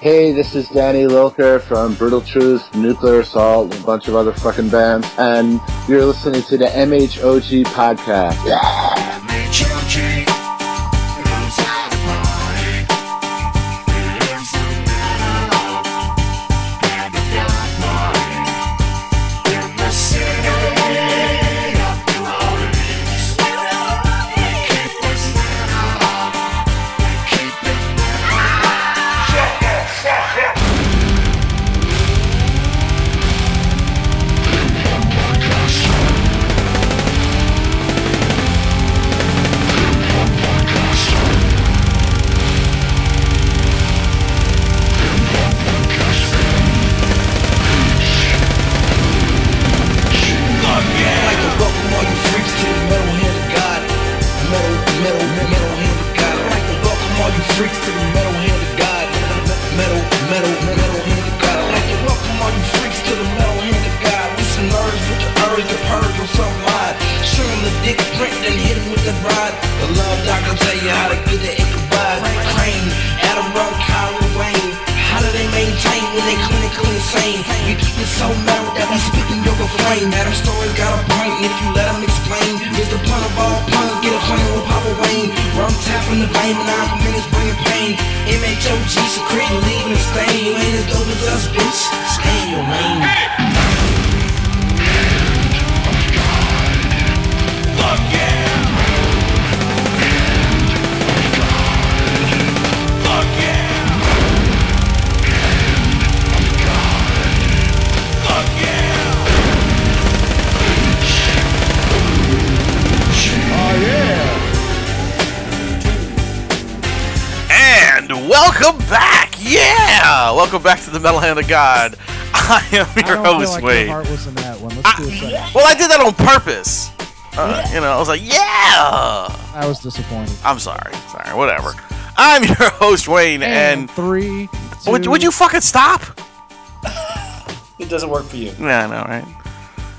Hey, this is Danny Lilker from Brutal Truth, Nuclear Assault, and a bunch of other fucking bands, and you're listening to the MHOG podcast. like God. I am I your don't feel host, like Wade. your heart was in that one. Let's do a second. Well, I did that on purpose. Uh, you know, I was like, yeah! I was disappointed. I'm sorry. Sorry, whatever. I'm your host, Wayne, And, and. three, two, would, would you fucking stop? It doesn't work for you. Yeah, I know, right?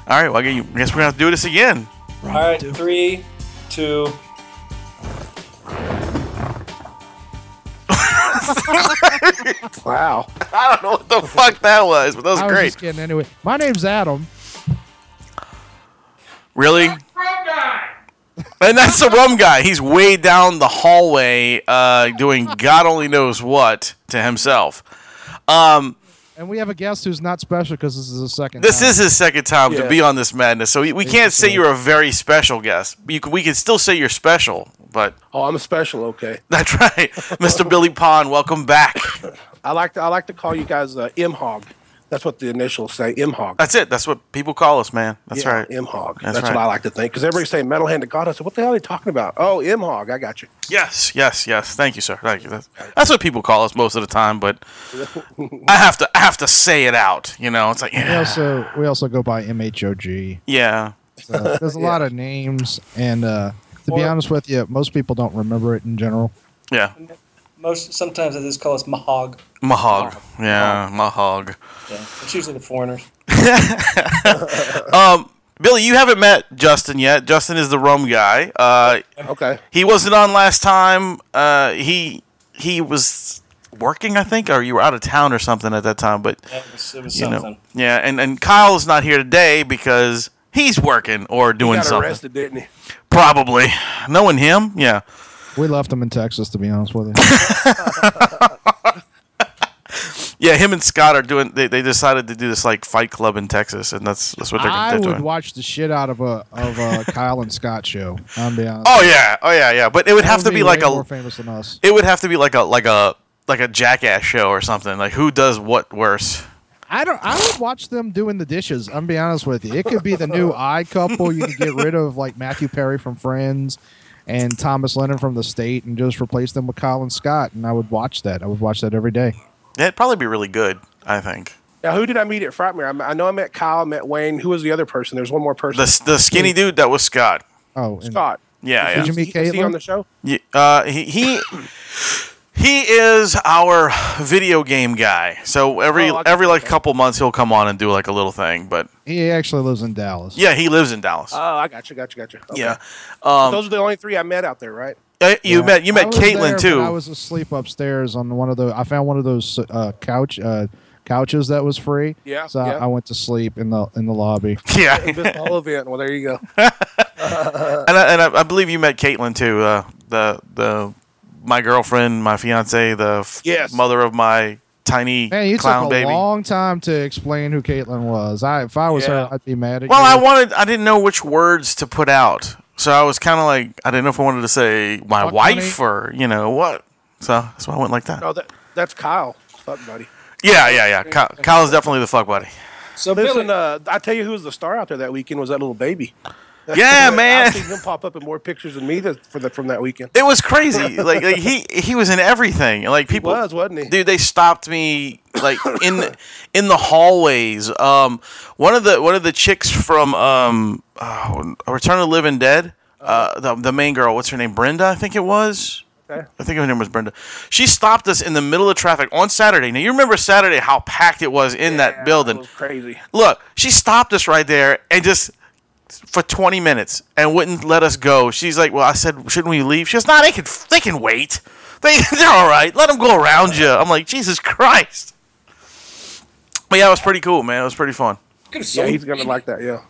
All right, well, I guess we're going to have to do this again. All right, three, two. Wow. I don't know what the fuck that was, but that was I was great. just kidding. Anyway, my name's Adam. Really? And that's the rum guy. He's way down the hallway uh, doing God only knows what to himself. Um, And we have a guest who's not special because this is his second this time. is his second time to be on this madness, so we, we can't say you're a very special guest. You can, we can still say you're special, but Oh, I'm special. Okay, that's right, Mr. Billy Pon. Welcome back. I like to I like to call you guys uh, M Hog. That's what the initials say. M Hog. That's it. That's what people call us, man. That's right. M Hog. That's That's, right. what I like to think. Because everybody say metal hand to God. I said, what the hell are they talking about? Oh, M Hog. I got you. Yes, yes, yes. Thank you, sir. Thank you. That's, that's what people call us most of the time, but I have to I have to say it out. You know, it's like We also we also go by MHOG. yeah. So there's a lot of names, and uh, to be honest with you, most people don't remember it in general. Yeah, Most sometimes they just call us Mahog. Mahog. Yeah, Mahog. Yeah, it's usually the foreigners. um, Billy, you haven't met Justin yet. Justin is the rum guy. Uh, Okay. he wasn't on last time. Uh, he he was working, I think, or you were out of town or something at that time. But Yeah, it was, it was you something. know, yeah. And and Kyle's not here today because he's working or He doing got something. arrested, didn't he? Probably knowing him. Yeah. We left them in Texas, to be honest with you. Yeah, him and Scott are doing. They, they decided to do this like fight club in Texas, and that's that's what they're, I they're would watch the shit out of a of a Kyle and Scott show. I'm be honest. Oh yeah, oh yeah, yeah. But it would That have would to be like way a. more famous than us. It would have to be like a like a like a jackass show or something. Like who does what worse? I don't. I would watch them doing the dishes. I'm be honest with you. It could be the new I couple. You could get rid of like Matthew Perry from Friends and Thomas Lennon from The State, and just replace them with Kyle and Scott. And I would watch that. I would watch that every day. Yeah, it'd probably be really good. I think Now, who did I meet at Frightmare? I, I know I met Kyle, I met Wayne. Who was the other person? There's one more person. the the skinny dude that was Scott. Oh, Scott. Yeah, Did yeah. you meet Is he Caitlin? on the show? Yeah, uh, he he he is our video game guy. So every Oh, every like okay. couple months he'll come on and do like a little thing. But He actually lives in Dallas. yeah, he lives in Dallas. Oh, I got you, got you, got you. Okay. yeah, um, Those are the only three I met out there, right? Uh, you Yeah. met you met was there, Caitlin too. I was asleep upstairs on one of the. I found one of those uh, couch uh, couches that was free. Yeah, So I- yeah. I went to sleep in the in the lobby. yeah, Missed the whole event. Well, there you go. and I, and I, I believe you met Caitlin too. Uh, the the my girlfriend, my fiance, the f- Yes. mother of my tiny Man, you clown took a baby. long time to explain who Caitlyn was. I if I was Yeah. her, I'd be mad at well, you. I wanted I didn't know which words to put out, so I was kind of like I didn't know if I wanted to say my Fuck wife or you know what. So that's why I went like that. No, that that's Kyle. Fuck, buddy. Yeah, yeah, yeah. Kyle, Kyle is definitely the fuck buddy. So Billy, Listen, uh, I tell you who was the star out there that weekend was that little baby. Yeah, man. I've seen him pop up in more pictures than me that, for the, from that weekend. It was crazy. like, like he he was in everything. Like He people was, wasn't he? Dude, they stopped me like in in the hallways. Um, one of the one of the chicks from um, oh, Return of the Living Dead. Uh, the the main girl. What's her name? Brenda, I think it was. Okay. I think her name was Brenda. She stopped us in the middle of traffic on Saturday. Now you remember Saturday how packed it was in that building. It was crazy. Look, she stopped us right there and just for 20 minutes and wouldn't let us go. She's like, "Well, I said, shouldn't we leave?" She goes, "Nah, they can they can wait. They they're all right. Let them go around you." I'm like, "Jesus Christ." But yeah, it was pretty cool, man. It was pretty fun. you Yeah, he's gonna like that. Yeah.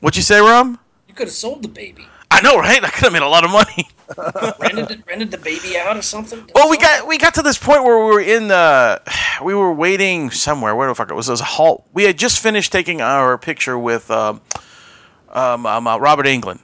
What you say, Rum? You could have sold the baby. I know, right? I could have made a lot of money. rented, the- rented the baby out or something. Well, we got we got to this point where we were in the we were waiting somewhere. Where the fuck it was? It was a halt. We had just finished taking our picture with um, um, um, uh, Robert Englund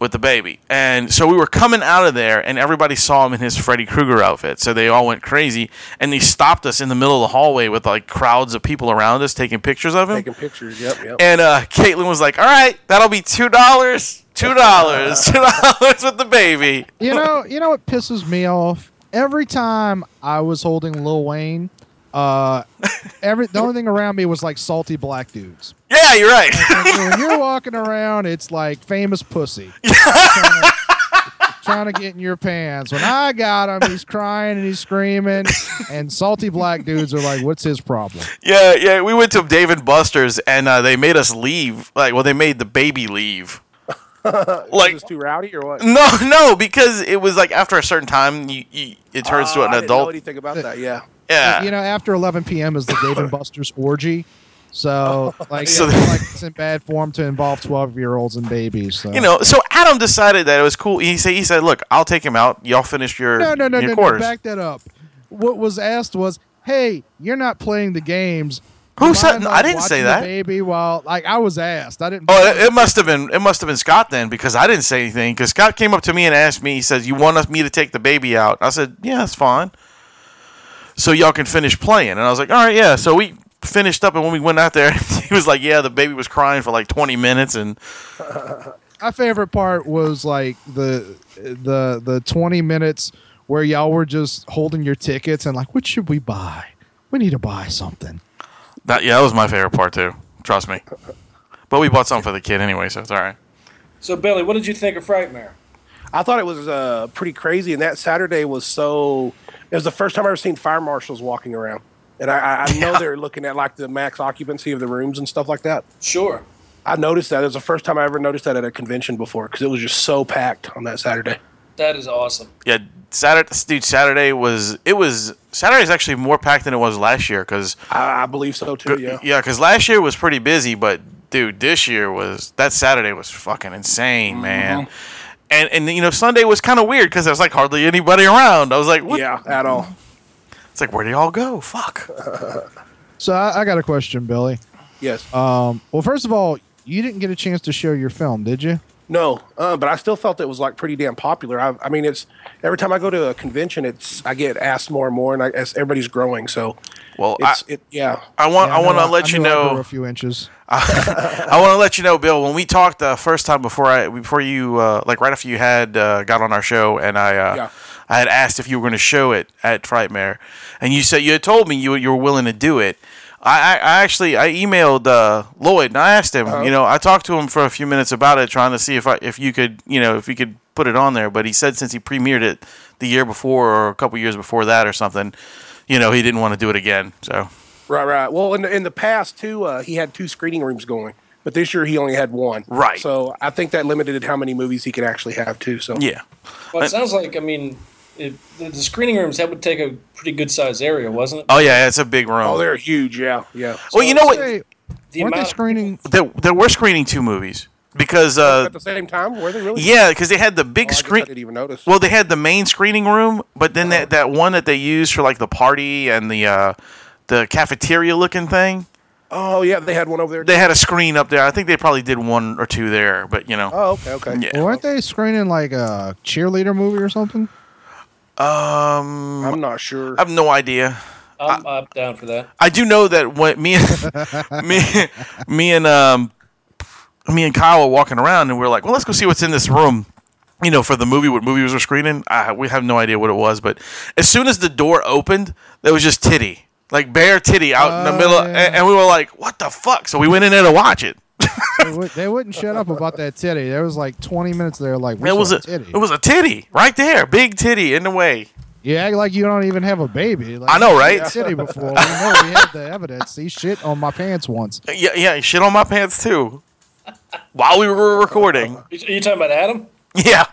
with the baby, and so we were coming out of there, and everybody saw him in his Freddy Krueger outfit. So they all went crazy, and they stopped us in the middle of the hallway with like crowds of people around us taking pictures of him. Taking pictures. Yep. Yep. And uh, Caitlin was like, "All right, that'll be two dollars, two dollars, two dollars with the baby." you know, you know what pisses me off? Every time I was holding Lil Wayne, uh, every the only thing around me was like salty black dudes. Yeah, you're right. Like, when you're walking around, it's like famous pussy. trying, to, trying to get in your pants. When I got him, he's crying and he's screaming, and salty black dudes are like, "What's his problem?" Yeah, yeah. We went to Dave and Buster's and uh, they made us leave. Like, well, they made the baby leave. Was like, this too rowdy or what? no, no, because it was like after a certain time, you, you it turns Oh, to an I didn't know adult. anything about that? Yeah. Yeah, You know, after 11 p.m. is the Dave and Buster's orgy. So, like, So they- like it's in bad form to involve 12 year olds and babies. So. you know. So Adam decided that it was cool. He said, he said, look, I'll take him out. Y'all finish your no, no, no, no, no. Back that up. What was asked was, "Hey, you're not playing the games." Who You said- I didn't say that. Baby, while like I was asked, I didn't. Oh, it, it must have been it must have been Scott then because I didn't say anything. Because Scott came up to me and asked me. He says, "You want us me to take the baby out?" I said, "Yeah, that's fine." So y'all can finish playing, and I was like, "All right, yeah." So we finished up, and when we went out there, he was like, "Yeah, the baby was crying for like 20 minutes," and My favorite part was like the the the 20 minutes where y'all were just holding your tickets and like, what should we buy? We need to buy something. that yeah, that was my favorite part too. Trust me. But we bought something for the kid anyway, so it's all right. So Billy, what did you think of Frightmare? I thought it was uh, pretty crazy, and that Saturday was so. It was the first time I ever seen fire marshals walking around, and I, I- I know they're looking at like the max occupancy of the rooms and stuff like that. Sure. I noticed that. It was the first time I ever noticed that at a convention before because it was just so packed on that Saturday. That is awesome. Yeah, Saturday, dude. Saturday was it was Saturday's actually more packed than it was last year because I, I believe so too. Yeah. Yeah, because last year was pretty busy, but dude, this year was that Saturday was fucking insane, man. Mm-hmm. And and you know Sunday was kind of weird because there was like hardly anybody around. I was like, what? Yeah, at all. It's like where do y'all go? Fuck. So I, I got a question, Billy. Yes. Um, well, first of all, you didn't get a chance to show your film, did you? No, uh, but I still felt it was like pretty damn popular. I, I mean, it's every time I go to a convention, it's I get asked more and more, and I, as everybody's growing. So Well, I, it. Yeah. I want Yeah, I want know to let you I grew know. a few inches. I want to let you know, Bill. When we talked the first time before I before you uh, like right after you had uh, got on our show, and I uh, Yeah. I had asked if you were going to show it at Frightmare, and you said you had told me you you were willing to do it. I, I, I actually I emailed uh, Lloyd and I asked him. You know, I talked to him for a few minutes about it, trying to see if I if you could you know if you could put it on there. But he said since he premiered it the year before or a couple years before that or something, you know, he didn't want to do it again. So Right, right. Well, in the, in the past too, uh, he had two screening rooms going. but this year he only had one. Right. So I think that limited how many movies he could actually have too. So Yeah. Well, it sounds like I mean, it, the, the screening rooms that would take a pretty good sized area, wasn't it? Oh yeah, it's a big room. Oh, they're huge. Yeah, yeah. well, you know what? Hey, The weren't they amount- screening? There, there were screening two movies because uh, At the same time, were they really? yeah, because they had the Oh, big I I screen. didn't even notice. Well, they had the main screening room, but then that, that one that they used for like the party and the uh, the cafeteria looking thing, oh yeah, they had one over there. they had a screen up there. I think they probably did one or two there, but you know, oh, okay, okay. yeah. Weren't they screening like a cheerleader movie or something? Um, I'm not sure. I have no idea. I'm, I'm down for that. I do know that when me and me, me and um, me and Kyle were walking around, and we are like, "Well, let's go see what's in this room." You know, for the movie, what movies were screening. We have no idea what it was, but as soon as the door opened, there was just titty, like bare titty out in the Oh, middle, yeah. and, and we were like, "What the fuck?" So we went in there to watch it. they, would, they wouldn't shut up about that titty. There was like 20 minutes there, like we It was saw a titty. it was a titty right there, big titty in the way. You act like you don't even have a baby. Like, I know, right? Titty before. We know we had the evidence. He shit on my pants once. Yeah, yeah, shit on my pants too, while we were recording. Are you talking about Adam? Yeah,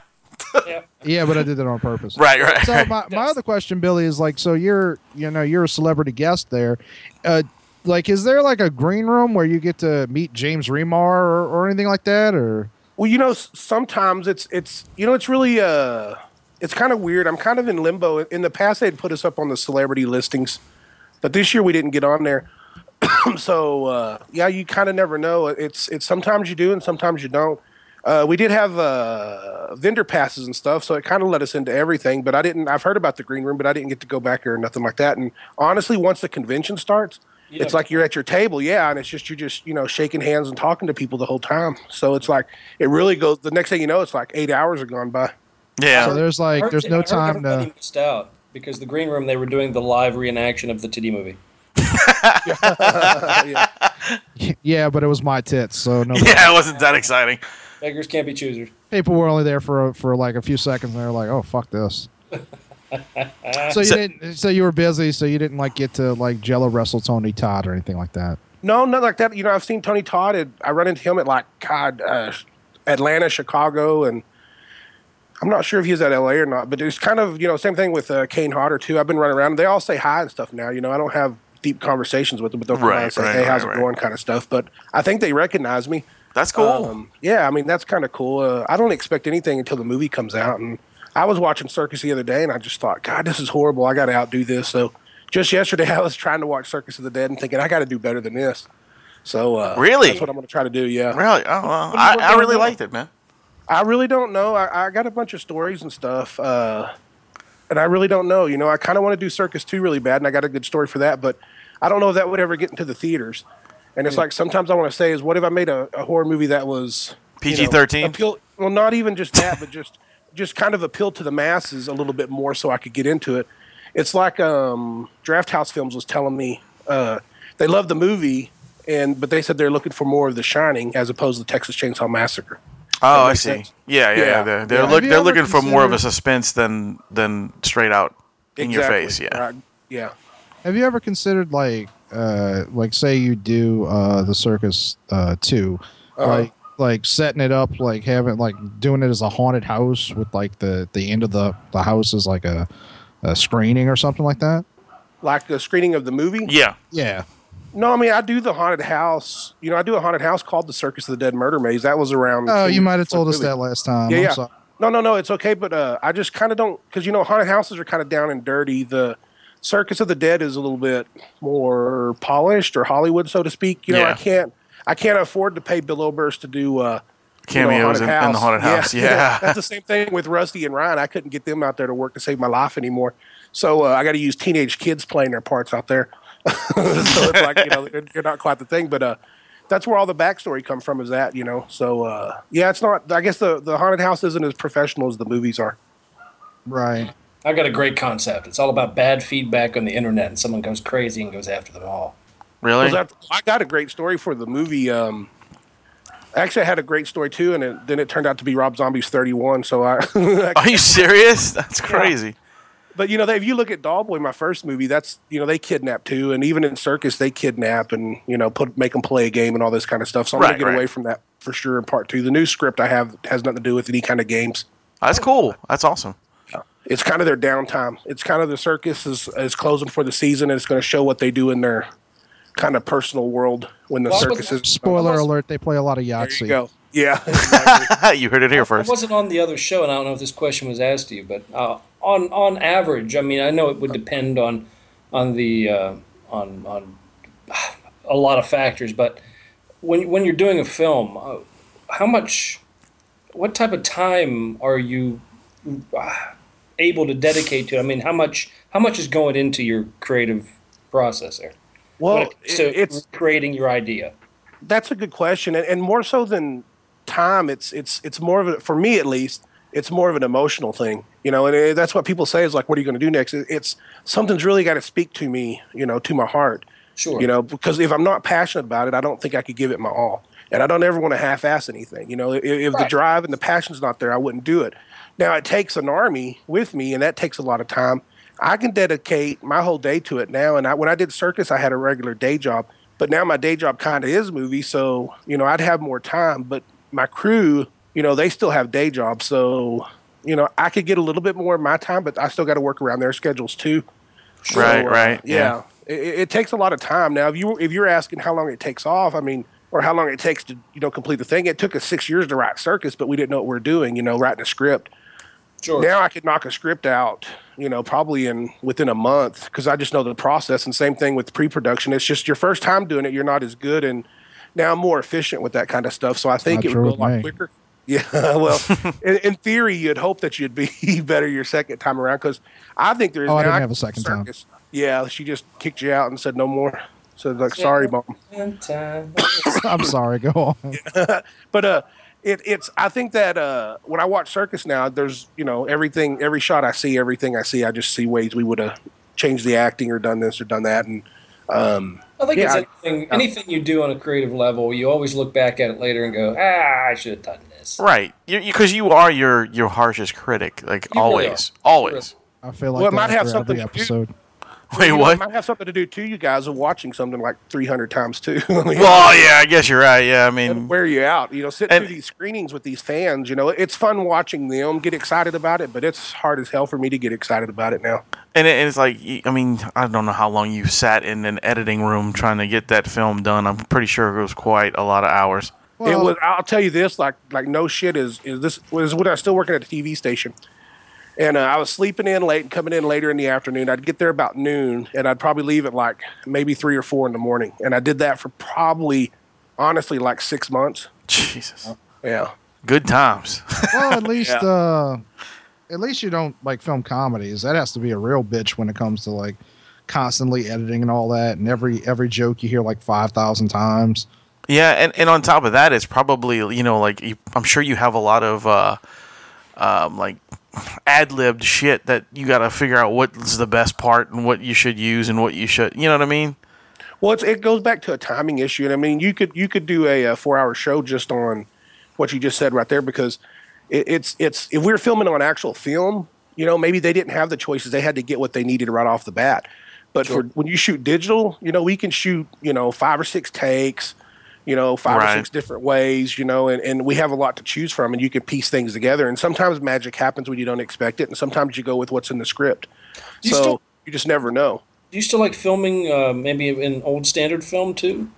Yeah. Yeah, but I did that on purpose. right, right. So my, my other question, Billy, is like, so you're you know you're a celebrity guest there, uh, like is there like a green room where you get to meet James Remar or, or anything like that, or Well, you know, sometimes it's it's you know it's really uh it's kind of weird. I'm kind of in limbo. In the past, they'd put us up on the celebrity listings, but this year we didn't get on there. so uh, yeah, you kind of never know. It's it's sometimes you do and sometimes you don't. Uh, we did have uh, vendor passes and stuff, so it kind of let us into everything. But I didn't. I've heard about the green room, but I didn't get to go back there or nothing like that. And honestly, once the convention starts, Yeah. it's like you're at your table, yeah, and it's just you're just you know shaking hands and talking to people the whole time. So it's like it really goes. The next thing you know, it's like eight hours have gone by. yeah. so there's like there's no time everybody to missed out because the green room they were doing the live reenaction of the titty movie. Yeah. yeah, but it was my tits, so no yeah, it wasn't that exciting. Beggars can't be choosers. people were only there for for like a few seconds. and They're like, oh fuck this. so you So- didn't. So you were busy, so you didn't like get to like Jello wrestle Tony Todd or anything like that. No, not like that. You know, I've seen Tony Todd. And I run into him at like God, uh, Atlanta, Chicago, and I'm not sure if he's at LA or not. But it's kind of you know same thing with uh, Kane Hodder too. I've been running around. They all say hi and stuff now. You know, I don't have deep conversations with them, but they'll come Right, and say, right, "Hey, how's right, it going?" kind of stuff. But I think they recognize me. That's cool. Um, yeah, I mean that's kind of cool. Uh, I don't expect anything until the movie comes out, and I was watching Circus the other day, and I just thought, God, this is horrible. I got to outdo this. So just yesterday, I was trying to watch Circus of the Dead and thinking I got to do better than this. So uh, Really? that's what I'm going to try to do. Yeah, really? Oh, well, I, I really liked it, man. I really don't know. I, I got a bunch of stories and stuff, uh, and I really don't know. You know, I kind of want to do Circus two really bad, and I got a good story for that, but I don't know if that would ever get into the theaters. And it's like sometimes I want to say is, what if I made a, a horror movie that was you know, PG-13? appeal? Well, not even just that, but just just kind of appeal to the masses a little bit more, so I could get into it. It's like um, Drafthouse Films was telling me uh, they love the movie, and but they said they're looking for more of The Shining as opposed to the Texas Chainsaw Massacre. Oh, I see. sense. Yeah, yeah, yeah. Yeah. They're, they're, Yeah. look, they're ever looking for more of a suspense than than straight out in your face. Yeah. Right. Yeah. Have you ever considered like uh like say you do uh the circus uh 2 Uh-huh. like like setting it up like having like doing it as a haunted house with like the the end of the the house is like a, a screening or something like that Like the screening of the movie? Yeah. yeah No, I mean I do the haunted house. You know, I do a haunted house called the Circus of the Dead Murder Maze. That was around. oh you might have told us movie. that last time Yeah, I'm yeah. sorry. No, no, no, it's okay, but uh, I just kind of don't because you know haunted houses are kind of down and dirty. The Circus of the Dead is a little bit more polished or Hollywood, so to speak. You know, Yeah. I can't, I can't afford to pay Bill Oberst to do uh, you know, Cameos in, in the haunted house. Yeah. that's the same thing with Rusty and Ryan. I couldn't get them out there to work to save my life anymore, so uh, I got to use teenage kids playing their parts out there. so it's like you know they're, they're not quite the thing, but uh, that's where all the backstory come from. Is that you know? So uh, yeah, it's not. I guess the the haunted house isn't as professional as the movies are. right I've got a great concept. It's all about bad feedback on the internet, and someone goes crazy and goes after them all. really? Was that- I got a great story for the movie. Um, actually, I had a great story too, and it, then it turned out to be Rob Zombie's Thirty One. So I, Are you serious? That's crazy. But you know, they, if you look at Doll Boy, my first movie, that's you know they kidnap too, and even in Circus they kidnap and you know put make them play a game and all this kind of stuff. So I'm Right, gonna get right. away from that for sure in part two. The new script I have has nothing to do with any kind of games. That's cool. That's awesome. It's kind of their downtime. It's kind of the circus is is closing for the season, and it's going to show what they do in their kind of personal world when the Well, circus is. Spoiler Almost- alert: They play a lot of There Yahtzee. you go. Yeah. exactly. you heard it here first. I first. wasn't on the other show, and I don't know if this question was asked to you, but uh, on on average, I mean, I know it would depend on on the uh, on on a lot of factors, but when when you're doing a film, uh, how much, what type of time are you uh, able to dedicate to? it? I mean, how much how much is going into your creative process there? well, it it's creating your idea. that's a good question, and, and more so than time, it's it's it's more of a for me at least. It's more of an emotional thing, you know, and it, that's what people say is like, "What are you going to do next?" It, it's something's really got to speak to me, you know, to my heart, Sure. you know, because if I'm not passionate about it, I don't think I could give it my all, and I don't ever want to half-ass anything, you know. If, if the drive and the passion's not there, I wouldn't do it. Now it takes an army with me, and that takes a lot of time. I can dedicate my whole day to it now, and I, when I did circus, I had a regular day job, but now my day job kind of is movie, so you know I'd have more time. But my crew, you know, they still have day jobs, so you know I could get a little bit more of my time, but I still got to work around their schedules too. So, Right, uh, right, yeah, yeah. It, it takes a lot of time. Now, if you if you're asking how long it takes off, I mean, or how long it takes to you know complete the thing, it took us six years to write circus, but we didn't know what we were doing. You know, writing a script. Sure. Now I could knock a script out, you know, probably in within a month because I just know the process. And same thing with pre-production. It's just your first time doing it, you're not as good, and now I'm more efficient with that kind of stuff. So I think Not it true would go a lot me. quicker. Yeah, well, in, in theory, you'd hope that you'd be better your second time around because I think there is. Oh, I didn't have a second time. Yeah, she just kicked you out and said no more. So like, sorry, mom. I'm sorry. Go on. But uh, it, it's I think that uh, when I watch circus now, there's you know everything, every shot I see, everything I see, I just see ways we would have changed the acting or done this or done that, and um, I think Yeah, it's anything, anything you do on a creative level, you always look back at it later and go, ah, I should have done this. Right. Because you, are your your harshest critic. Like You really always. Always. I feel like Well, it might have after something every to do- episode. Wait, you know, what? It might have something to do too. You guys of watching something like 300 times too. I mean, Well, yeah, I guess you're right. Yeah, I it'll mean, wear you out. You know, sitting And- through these screenings with these fans. You know, it's fun watching them get excited about it, but it's hard as hell for me to get excited about it now. and, it, and it's like, I mean, I don't know how long you sat in an editing room trying to get that film done. I'm pretty sure it was quite a lot of hours. It was. I'll tell you this. Like, like no shit. Is is this was when I was still working at a TV station, and uh, I was sleeping in late and coming in later in the afternoon. I'd get there about noon, and I'd probably leave at like maybe three or four in the morning. And I did that for probably, honestly, like six months. Jesus. Yeah. Good times. Well, at least uh at least you don't like film comedies. That has to be a real bitch when it comes to like constantly editing and all that and every every joke you hear like 5,000 times. Yeah, and, and on top of that, it's probably you know like you, I'm sure you have a lot of uh, um, like ad libbed shit that you got to figure out what's the best part and what you should use and what you should. You know what I mean? Well, it's, it goes back to a timing issue, and I mean, you could you could do a, a four hour show just on what you just said right there because it, it's it's if we were filming on actual film, you know, maybe they didn't have the choices; they had to get what they needed right off the bat. But for when you shoot digital, you know, we can shoot you know five or six takes, you know, five Right. or six different ways, you know, and, and we have a lot to choose from, and you can piece things together. And sometimes magic happens when you don't expect it, and sometimes you go with what's in the script. You so still- you just never know. Do you still like filming uh, maybe in old standard film too?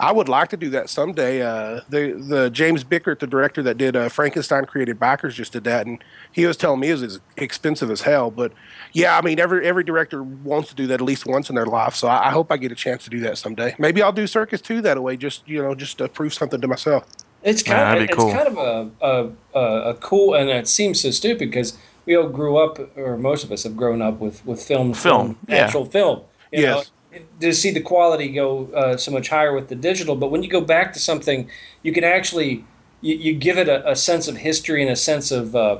I would like to do that someday. Uh, the the James Bickert, the director that did uh, Frankenstein Created Bikers, just did that, and he was telling me it was expensive as hell. But yeah, I mean, every every director wants to do that at least once in their life. So I, I hope I get a chance to do that someday. Maybe I'll do circus too that way, just you know, just to prove something to myself. It's kind that'd of be it's cool. kind of a, a, a, a cool and it seems so stupid because we all grew up or most of us have grown up with with film Film, yeah. actual film. You Yes. To see the quality go uh, so much higher with the digital, but when you go back to something, you can actually you, you give it a, a sense of history and a sense of uh,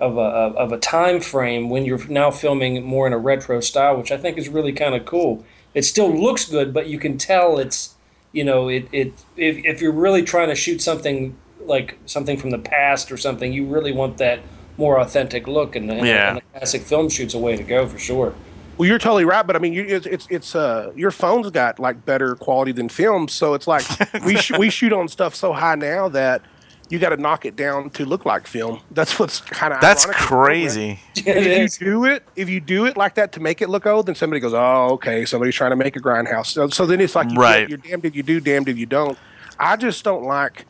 of a of a time frame when you're now filming more in a retro style, which I think is really kind of cool. It still looks good, but you can tell it's you know it it if, if you're really trying to shoot something like something from the past or something, you really want that more authentic look, and, and, Yeah. and the classic film shoot's a way to go for sure. Well, you're totally right, but I mean, you, it's it's it's uh, your phone's got like better quality than film, so it's like we sh- we shoot on stuff so high now that you got to knock it down to look like film. That's what's kind of That's crazy. It If is. you do it, if you do it like that to make it look old, then somebody goes, "Oh, okay, somebody's trying to make a grindhouse." So, so then it's like, you Right. You're damned if you do, damned if you don't. I just don't like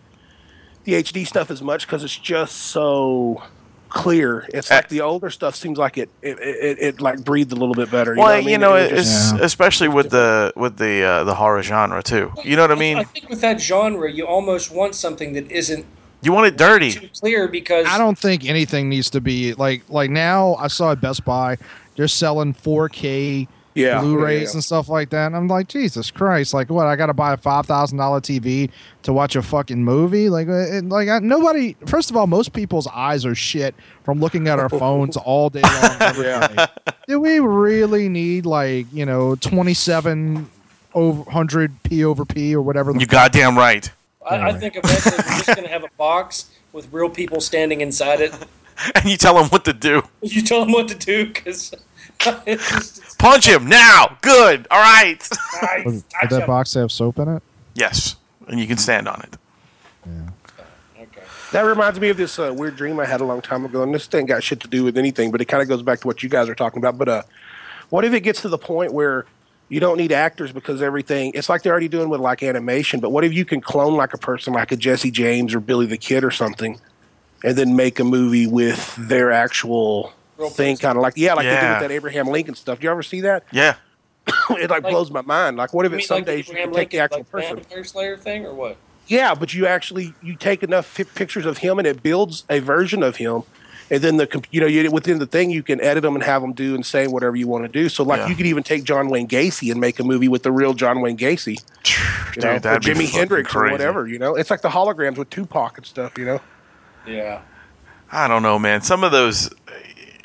the HD stuff as much because it's just so clear. It's like Uh, the older stuff seems like it it, it, it like breathed a little bit better. You Well, know I mean? you know, It it's Yeah. especially with the with the uh, the horror genre too. You know what I mean? I think with that genre, you almost want something that isn't You want it dirty. too clear because I don't think anything needs to be like like now. I saw at Best Buy they're selling 4K Yeah, Blu-rays yeah, yeah. and stuff like that. And I'm like, Jesus Christ! Like, what? I got to buy a five thousand dollar TV to watch a fucking movie? Like, uh, it, like I, nobody. First of all, most people's eyes are shit from looking at our phones all day long. Every day. Do we really need like you know twenty seven over hundred p over p or whatever? You goddamn right. I, I think eventually we're just going to have a box with real people standing inside it. And you tell them what to do. You tell them what to do because it's just Punch him now. Good. All right. nice. Would Gotcha. that box have soap in it? yes, and you can stand on it. Okay. That reminds me of this uh, weird dream I had a long time ago, and this thing got shit to do with anything, but it kind of goes back to what you guys are talking about. But uh, what if it gets to the point where you don't need actors because everything? It's like they're already doing with like animation. But what if you can clone like a person, like a Jesse James or Billy the Kid or something, and then make a movie with their actual Real thing, kind of like yeah, like they did Yeah. with that Abraham Lincoln stuff. Do you ever see that? Yeah. it like, Like- blows my mind. Like, what if You it mean some like days you can take the actual like, person? Vampire Slayer thing or what? Yeah, but you actually you take enough fi- pictures of him and it builds a version of him, and then the you know you within the thing you can edit them and have them do and say whatever you want to do. So like Yeah. you could even take John Wayne Gacy and make a movie with the real John Wayne Gacy, you Dude, know, or that'd be Jimi fucking Hendrix or whatever. You know, it's like the holograms with Tupac and stuff. You know, Yeah. I don't know, man. Some of those,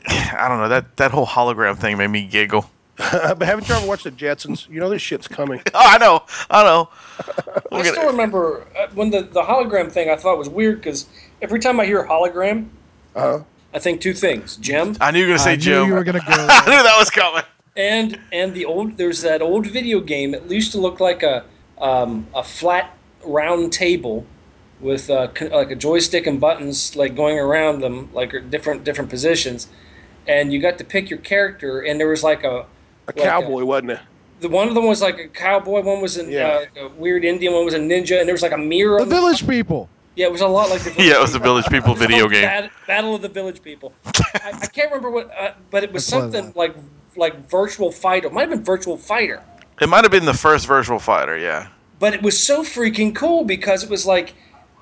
I don't know. That that whole hologram thing made me giggle. but haven't you ever watched the Jetsons? You know this shit's coming. Oh, I know. I know. I Look at still it. remember uh, when the, the hologram thing I thought was weird because every time I hear hologram, Uh-huh. I think two things: Jem I knew you were gonna say I knew you were gonna go. I knew that was coming. and and the old there's that old video game It used to look like a um, a flat round table with uh, like a joystick and buttons like going around them like different different positions, and you got to pick your character and there was like a A like cowboy, wasn't it? the one of them was like a cowboy, one was a, Yeah. uh, a weird Indian, one was a ninja, and there was like a mirror. the on the- village people. Yeah, it was a lot like the. Village Yeah, it was the Village People video game. Bat- Battle of the Village People. I, I can't remember what, uh, but it was That's what- something like like Virtual Fighter. It might have been Virtual Fighter, It might have been the first virtual fighter. Yeah. but it was so freaking cool because it was like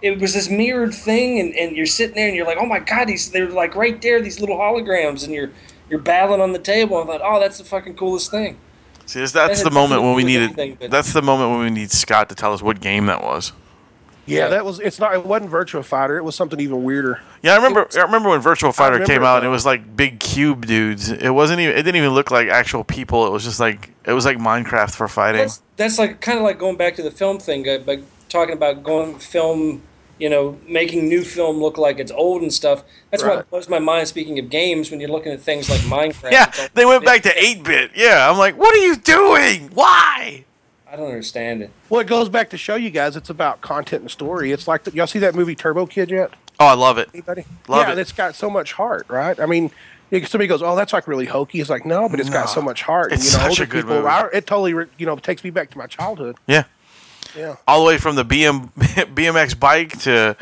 it was this mirrored thing, and, and you're sitting there and you're like, oh my god, these they're like right there, these little holograms, and you're you're battling on the table. I thought, oh, that's the fucking coolest thing. See, that's, that's the moment when we nothing to do needed. anything, but- That's the moment when we need Scott to tell us what game that was. Yeah, that was. It's not. It wasn't Virtual Fighter. It was something even weirder. Yeah, I remember. I remember when Virtual Fighter came it, out, and it was like big cube dudes. It wasn't even. It didn't even look like actual people. It was just like it was like Minecraft for fighting. That's that's like kind of like going back to the film thing, uh, but talking about going film, you know, making new film look like it's old and stuff. That's Right. what blows my mind. Speaking of games, when you're looking at things like Minecraft, Yeah, it's they went back to eight bit. Yeah, I'm like, what are you doing? Why? I don't understand it. Well, it goes back to show you guys it's about content and story. It's like the, y'all see that movie Turbo Kid yet? Oh, I love it. Anybody? Love yeah, it. it's got so much heart, right? I mean, somebody goes, "Oh, that's like really hokey." It's like, no, but it's got so much heart. It's you know, such a good people, movie. I, it totally, you know, takes me back to my childhood. Yeah, Yeah. all the way from the BM BMX bike to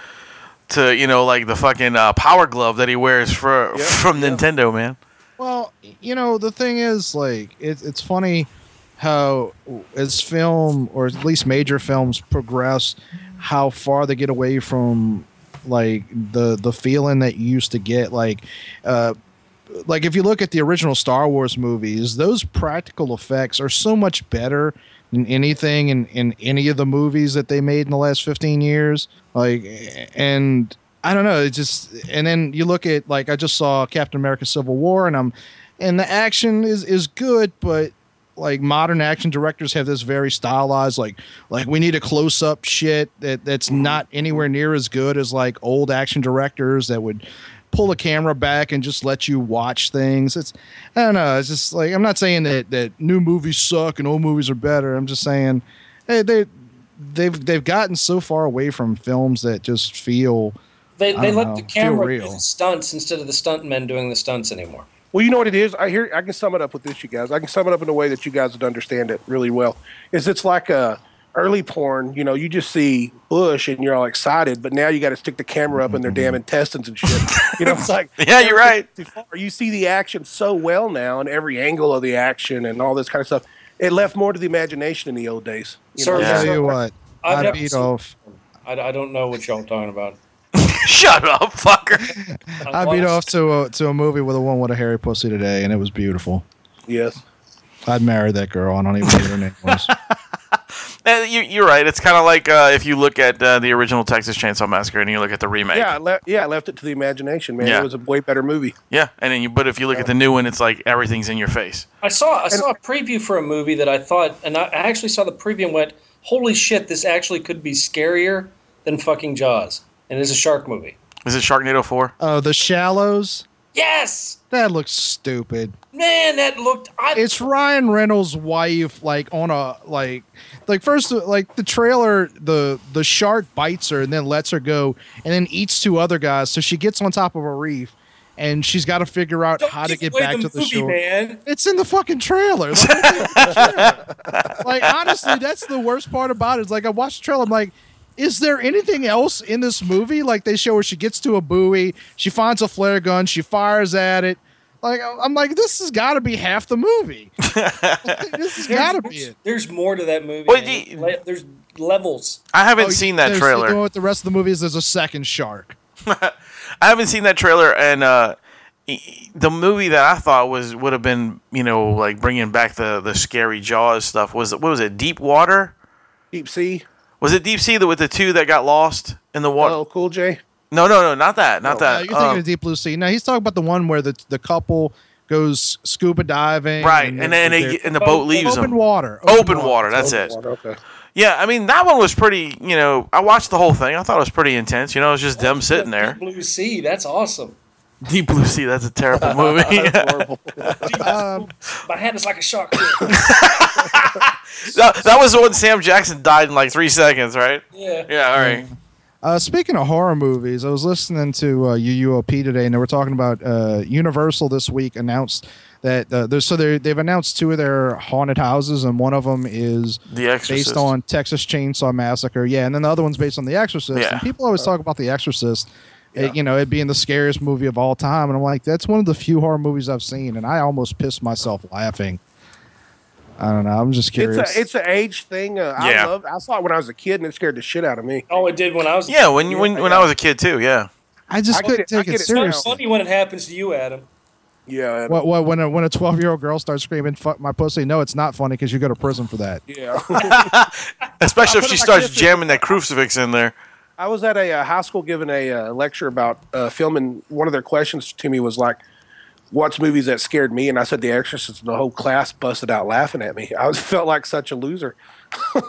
to you know like the fucking uh, power glove that he wears for Yeah, from yeah. Nintendo, man. Well, you know, the thing is, like, it, it's funny how as film or at least major films progress, how far they get away from like the the feeling that you used to get. Like, uh, like if you look at the original Star Wars movies, those practical effects are so much better than anything in, in any of the movies that they made in the last 15 years. Like, and I don't know, it just, and then you look at, like, I just saw Captain America Civil War and I'm, and the action is, is good, but like modern action directors have this very stylized like like we need a close up shit that that's not anywhere near as good as like old action directors that would pull the camera back and just let you watch things. It's I don't know. It's just like I'm not saying that that new movies suck and old movies are better. I'm just saying hey, they they've they've gotten so far away from films that just feel They, they let know, the camera do the stunts instead of the stuntmen doing the stunts anymore. Well, you know what it is. I hear. I can sum it up with this, you guys. I can sum it up in a way that you guys would understand it really well. Is it's like a early porn. You know, you just see Bush and you're all excited, but now you got to stick the camera up in their damn mm-hmm. intestines and shit. You know, it's like Yeah, you're right. You see the action so well now, and every angle of the action and all this kind of stuff. It left more to the imagination in the old days. You Sir, know? Yeah. tell you what. I've I never beat seen- off I, I don't know what y'all talking about. Shut up, fucker. I beat off to a to a movie with a one with a hairy pussy today, and it was beautiful. Yes. I'd marry that girl. I don't even know what her name was. Uh, you, you're right. It's kind of like uh, if you look at uh, the original Texas Chainsaw Massacre and you look at the remake. Yeah, I le- yeah, I left it to the imagination, man. Yeah. It was a way better movie. Yeah, and then you. But if you look at the new one, it's like everything's in your face. I saw I saw a preview for a movie that I thought, and I I actually saw the preview and went, "Holy shit! This actually could be scarier than fucking Jaws." And it's a shark movie. Is it Sharknado Four? Oh, The Shallows. Yes, That looks stupid. man, that looked. I, It's Ryan Reynolds' wife, like on a like, like first like the trailer, the the shark bites her and then lets her go, and then eats two other guys. So she gets on top of a reef, and she's got to figure out don't how to get back the to the movie, shore. man. It's in the fucking trailer. Like, the trailer. Like, honestly, that's the worst part about it. Is like I watched the trailer. I'm like, is there anything else in this movie? Like they show her she gets to a buoy, she finds a flare gun, she fires at it. Like I'm like, this has got to be half the movie. this has got to be there's, it. there's more to that movie. Well, the- Le- there's levels. I haven't Oh, seen that there's- You trailer. what the rest of the movie is? There's a second shark. I haven't seen that trailer, and uh, the movie that I thought was would have been, you know, like bringing back the the scary Jaws stuff was what was it? Deep Water? Deep Sea. Was it Deep Sea that with the two that got lost in the water? Oh, Cool J. No, no, no, not that, not Uh, that. you're thinking Um, of Deep Blue Sea. Now he's talking about the one where the the couple goes scuba diving. right, and then they're- and the boat leaves open them. water. Open water. That's it. Okay. Yeah, I mean that one was pretty. You know, I watched the whole thing. I thought it was pretty intense. You know, it was just them sitting there. Blue Sea. That's awesome. Deep Blue Sea. That's a terrible movie. Horrible. Um, My hand is like a shark. that, that was the one Sam Jackson died in like three seconds, right? yeah. Yeah. All right. Uh, speaking of horror movies, I was listening to uh, UUOP today, and they were talking about uh, Universal this week announced that uh, so they they've announced two of their haunted houses, and one of them is The Exorcist. based on Texas Chainsaw Massacre. Yeah, and then the other one's based on The Exorcist. Yeah. And people always talk about The Exorcist. it- you know, it being the scariest movie of all time, and I'm like, that's one of the few horror movies I've seen, and I almost pissed myself laughing. I don't know. I'm just curious. It's a it's an age thing. Uh, Yeah. I love. I saw it when I was a kid, and it scared the shit out of me. Oh, it did when I was. a Yeah, kid. when you when when I was a kid too. Yeah. I just I couldn't it- take get it it. It's funny when it happens to you, Adam. Yeah. What, what, when a when a twelve year old girl starts screaming "fuck my pussy"? No, it's not funny because you go to prison for that. Yeah. Especially if she starts jamming that crucifix in there. I was at a uh, high school giving a uh, lecture about uh, film, and one of their questions to me was like, "What's movies that scared me?" And I said, "The Exorcist." And the whole class busted out laughing at me. I was felt like such a loser.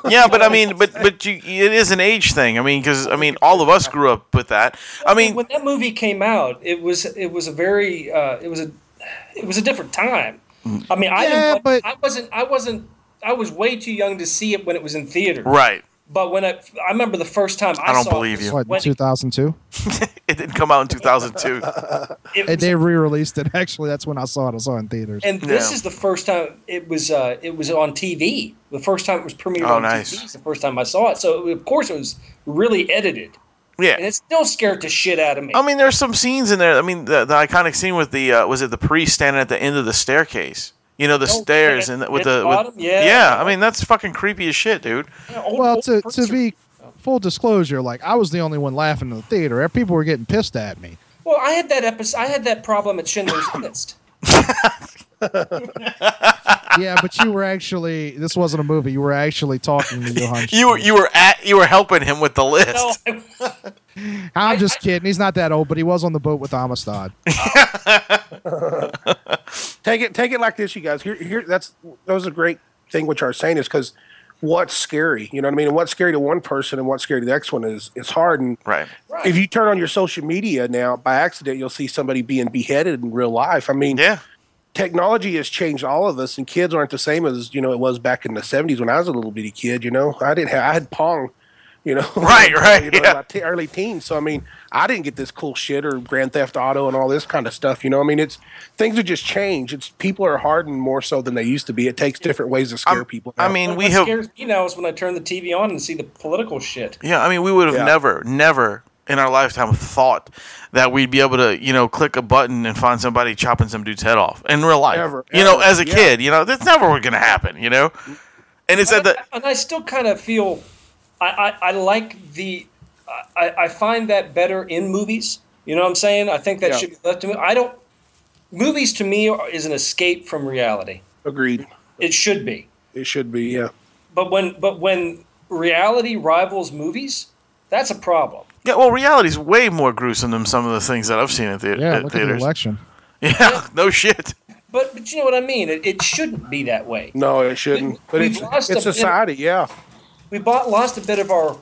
Yeah, but I mean, but but you, it is an age thing. I mean, because I mean, all of us grew up with that. I mean, when that movie came out, it was it was a very uh, it was a it was a different time. I mean, I Yeah, didn't, but- I wasn't I wasn't I was way too young to see it when it was in theater. right? But when I I remember the first time I, I don't saw believe it, you. What when two thousand two? It didn't come out in 2002. it They was- they re-released it. Actually, that's when I saw it. I saw it in theaters. and this Yeah. is the first time it was uh, it was on TV. The first time it was premiered Oh, on nice. TV. is the first time I saw it. So of course it was really edited, Yeah, and Yeah. it still scared the shit out of me. I mean, there's some scenes in there. I mean, the, the iconic scene with the uh, was it the priest standing at the end of the staircase? You know, the Oh, stairs yeah, and the, with the the with- bottom? Yeah. yeah. I mean, that's fucking creepy as shit, dude. Yeah, old- well, old to to be full disclosure, like I was the only one laughing in the theater. People were getting pissed at me. Well, I had that episode. I had that problem at Schindler's List. Yeah, but you were actually this wasn't a movie. You were actually talking to Johann. You were you were at you were helping him with the list. No, I, I'm just kidding. He's not that old, but he was on the boat with Amistad. Take it, take it like this, you guys. Here, here. That's that was a great thing. What you're saying is because what's scary. You know what I mean? And what's scary to one person and what's scary to the next one is is hard. And Right. if you turn on your social media now by accident, you'll see somebody being beheaded in real life. I mean, Yeah. technology has changed all of us, and kids aren't the same as you know it was back in the '70s when I was a little bitty kid. You know, I didn't have I had Pong. You know, Right, right, You know, yeah. my te- early teens. So I mean, I didn't get this cool shit or Grand Theft Auto and all this kind of stuff. You know, I mean, it's things have just changed. It's people are hardened more so than they used to be. It takes different ways to scare I'm- people. I mean, What we have. scares me now is when I turn the TV on and see the political shit. Yeah, I mean, we would have Yeah. never, never in our lifetime thought that we'd be able to, you know, click a button and find somebody chopping some dude's head off in real life. Ever, you know, as a yeah. kid, you know, that's never going to happen. You know, and it's at the and I still kind of feel I, I, I like the I, I find that better in movies. You know what I'm saying? I think that Yeah. should be left to me. I don't. Movies to me are, is an escape from reality. agreed. It should be, It should be. Yeah. but when but when reality rivals movies, that's a problem. yeah. Well, reality's way more gruesome than some of the things that I've seen at, the, Yeah, at look at the election. Yeah, no shit. But but you know what I mean? It, it shouldn't be that way. No, it shouldn't. We- But it's lost it's a bit- society. Yeah. We bought lost a bit of our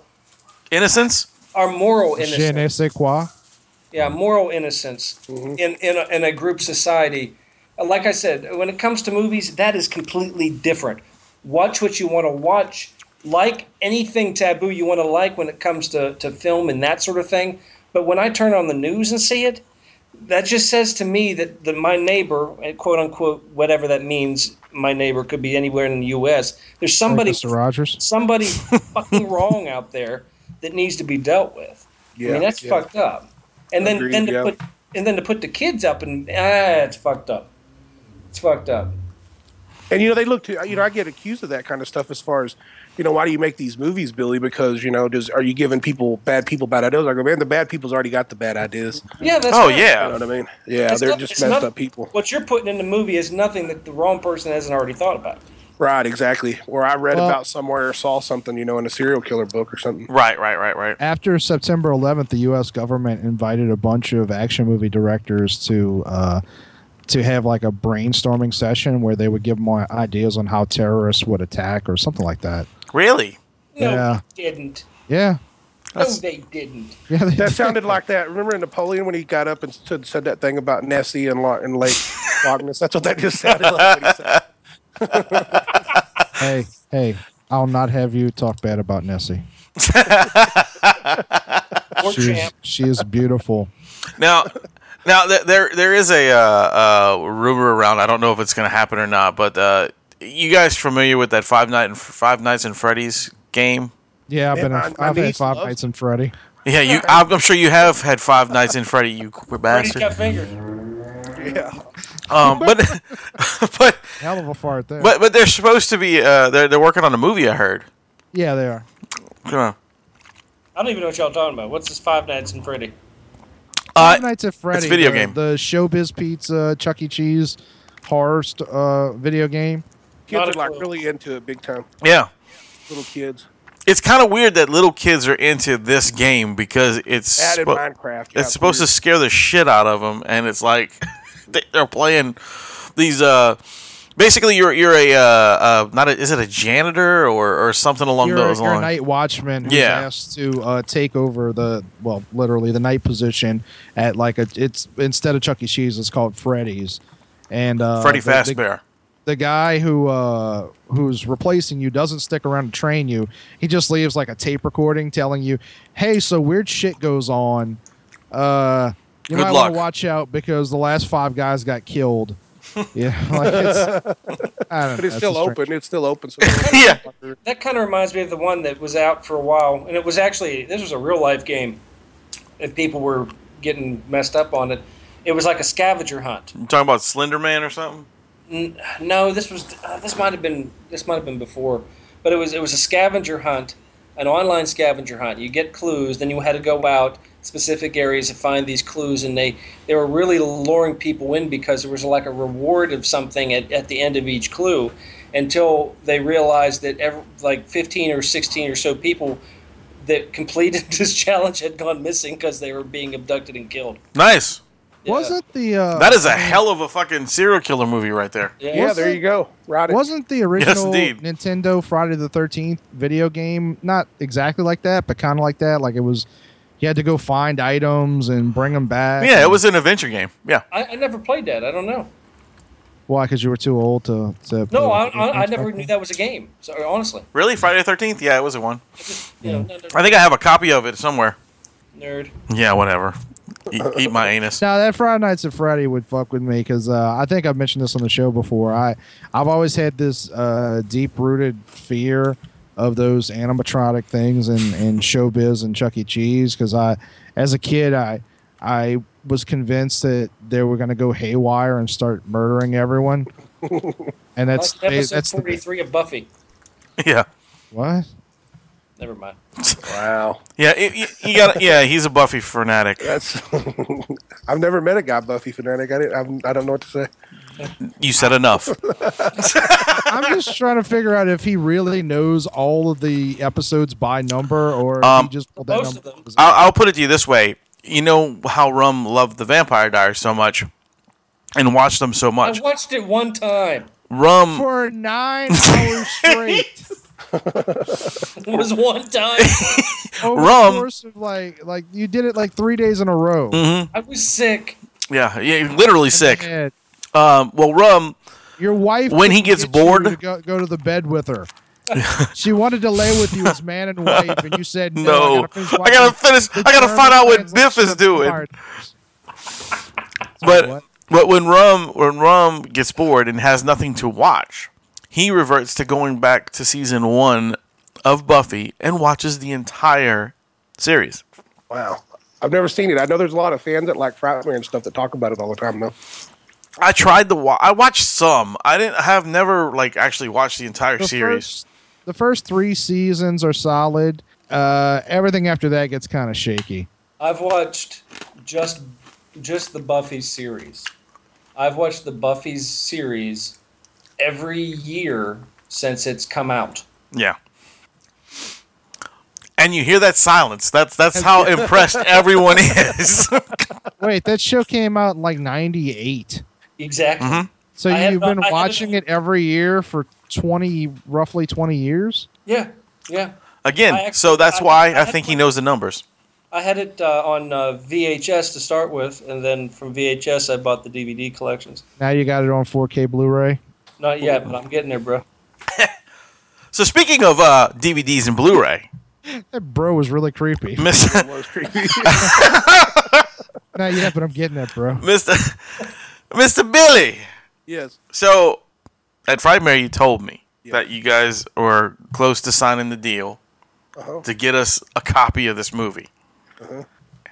Innocence. our moral Je innocence. ne sais quoi. yeah, moral innocence in in a, in a group society. Uh, Like I said, when it comes to movies, that is completely different. Watch what you want to watch. Like anything taboo you want to like when it comes to, to film and that sort of thing. But when I turn on the news and see it, that just says to me that, that my neighbor, eh, quote unquote, whatever that means, my neighbor could be anywhere in the U.S. There's somebody Mr. Rogers. somebody fucking wrong out there that needs to be dealt with. I Yeah. mean, that's yeah. fucked up. And then, Agreed, then to yeah. put and then to put the kids up and ah, it's fucked up. It's fucked up. And you know, they look to you know, I get accused of that kind of stuff as far as you know, why do you make these movies, Billy? Because you know, does are you giving people bad people bad ideas? I go, man, the bad people's already got the bad ideas. Yeah, that's Oh right. You know what I mean? Yeah, It's they're not- just messed not- up people. What you're putting in the movie is nothing that the wrong person hasn't already thought about. Right, exactly. Or I read Well- about somewhere or saw something, you know, in a serial killer book or something. Right, right, right, right. After September 11th, the U.S. government invited a bunch of action movie directors to uh, to have like a brainstorming session where they would give more ideas on how terrorists would attack or something like that. Really? No, Yeah. they didn't. Yeah, No, they didn't. yeah. They That did. sounded like that. Remember Napoleon when he got up and stood, said that thing about Nessie and, Lo- and Lake Loch Ness? That's what that just sounded like. He hey, hey. I'll not have you talk bad about Nessie. Or She is, she is beautiful. Now, now th- there there is a uh, uh, rumor around. I don't know if it's going to happen or not, but uh, you guys familiar with that Five Night Five Nights and Freddy's game? Yeah, I've been. In, my- my I've had Five loves- Nights in Freddy. Yeah, you. I'm, I'm sure you have had Five Nights in Freddy. You queer Brady's bastard. got fingers. Yeah. Um, but but Hell of a fart there. but but they're supposed to be. Uh, they're they're working on a movie. I heard. yeah, they are. Come on. I don't even know what y'all talking about. What's this Five Nights in Freddy? Five Uh, Nights at Freddy. It's video the, game. The Showbiz Pizza, Chuck E. Cheese, horror st- uh, video game. Kids are like clue. really into it big time. yeah. Little kids. It's kind of weird that little kids are into this game because it's Added spo- Minecraft. Yeah, it's supposed to scare the shit out of them, and it's like they- they're playing these. uh Basically, you're you're a uh, uh not a, is it a janitor or or something along You're, those you're a night watchman who's Yeah. asked to uh, take over the well, literally the night position at like a. It's instead of Chuck E. Cheese, it's called Freddy's, and uh, Freddy the- the- Fazbear. the guy who uh, who's replacing you doesn't stick around to train you. He just leaves like a tape recording telling you, "Hey, so weird shit goes on. Uh, you Good might want to watch out because the last five guys got killed." yeah, like it's, I don't But it's it's still a strange- open. It's still open. So Yeah. That kind of reminds me of the one that was out for a while, and it was actually this was a real life game, and people were getting messed up on it. It was like a scavenger hunt. You talking about Slender Man or something? No, this was uh, this might have been this might have been before, but it was it was a scavenger hunt, an online scavenger hunt. You get clues, then you had to go out specific areas to find these clues, and they they were really luring people in because there was like a reward of something at, at the end of each clue, until they realized that every, like fifteen or sixteen or so people that completed this challenge had gone missing because they were being abducted and killed. Nice. Yeah. Wasn't the uh, That is a hell of a fucking serial killer movie right there. Yeah. Yeah, there you go. Right. wasn't the original indeed. Nintendo Friday the Thirteenth video game not exactly like that, but kind of like that? Like it was, you had to go find items and bring them back. Yeah, it was an adventure game. Yeah. I, I never played that. I don't know. Why? Because you were too old to. to play No, I, I, I never knew that was a game. So honestly, Really? Friday the Thirteenth? Yeah, it was a one. you know, no, no, I think I have a copy of it somewhere. nerd. Yeah, whatever. Eat, eat my anus. Now that Friday Nights at Freddy would fuck with me because uh, I think I've mentioned this on the show before. I I've always had this uh, deep rooted fear of those animatronic things in, in showbiz and Chuck E. Cheese because I, as a kid, I I was convinced that they were going to go haywire and start murdering everyone. And that's Like episode that's forty-three of Buffy. Yeah. what? Never mind. Wow. Yeah, it, you, you got. Yeah, he's a Buffy fanatic. That's. I've never met a guy Buffy fanatic. I didn't. I'm, I don't know what to say. You said enough. I'm just trying to figure out if he really knows all of the episodes by number or Um, he just pulled that Most of them. I'll, I'll put it to you this way. You know how Rum loved the Vampire Diaries so much, and watched them so much. I watched it one time. Rum. for nine hours straight. It was one time. Over Rum. the course of like like you did it like three days in a row. Mhm. I was sick. Yeah, yeah, literally sick. Um, well, Rum. your wife When he gets get bored- to go, go to the bed with her. she wanted to lay with you as man and wife, and you said no. No, I gotta finish. I gotta finish. I gotta find out what Biff is doing. Empire. But what? but when Rum when Rum gets bored and has nothing to watch, he reverts to going back to season one of Buffy and watches the entire series. Wow. I've never seen it. I know there's a lot of fans that like Frightmare and stuff that talk about it all the time, though. I tried to wa- I watched some. I didn't have never like actually watched the entire the series. First, the first three seasons are solid. Uh, everything after that gets kind of shaky. I've watched just just the Buffy series. I've watched the Buffy series every year since it's come out. Yeah. And you hear that silence. That's that's how impressed everyone is. Wait, that show came out in like '98. Exactly. Mm-hmm. So I you've been haven't- watching it every year for 20, roughly 20 years? Yeah, yeah. Again, actually- so that's I- why I I had think he knows the numbers. I had it uh, on uh, VHS to start with, and then from VHS I bought the DVD collections. Now you got it on 4K Blu-ray. Not yet, but I'm getting there, bro. So speaking of uh, DVDs and Blu-ray, That bro was really creepy. Miss- It was creepy. Not yet, but I'm getting there, bro. Mr. Mr. Billy. yes. So at Frightmare, you told me Yeah. that you guys were close to signing the deal Uh-huh. to get us a copy of this movie. Uh-huh.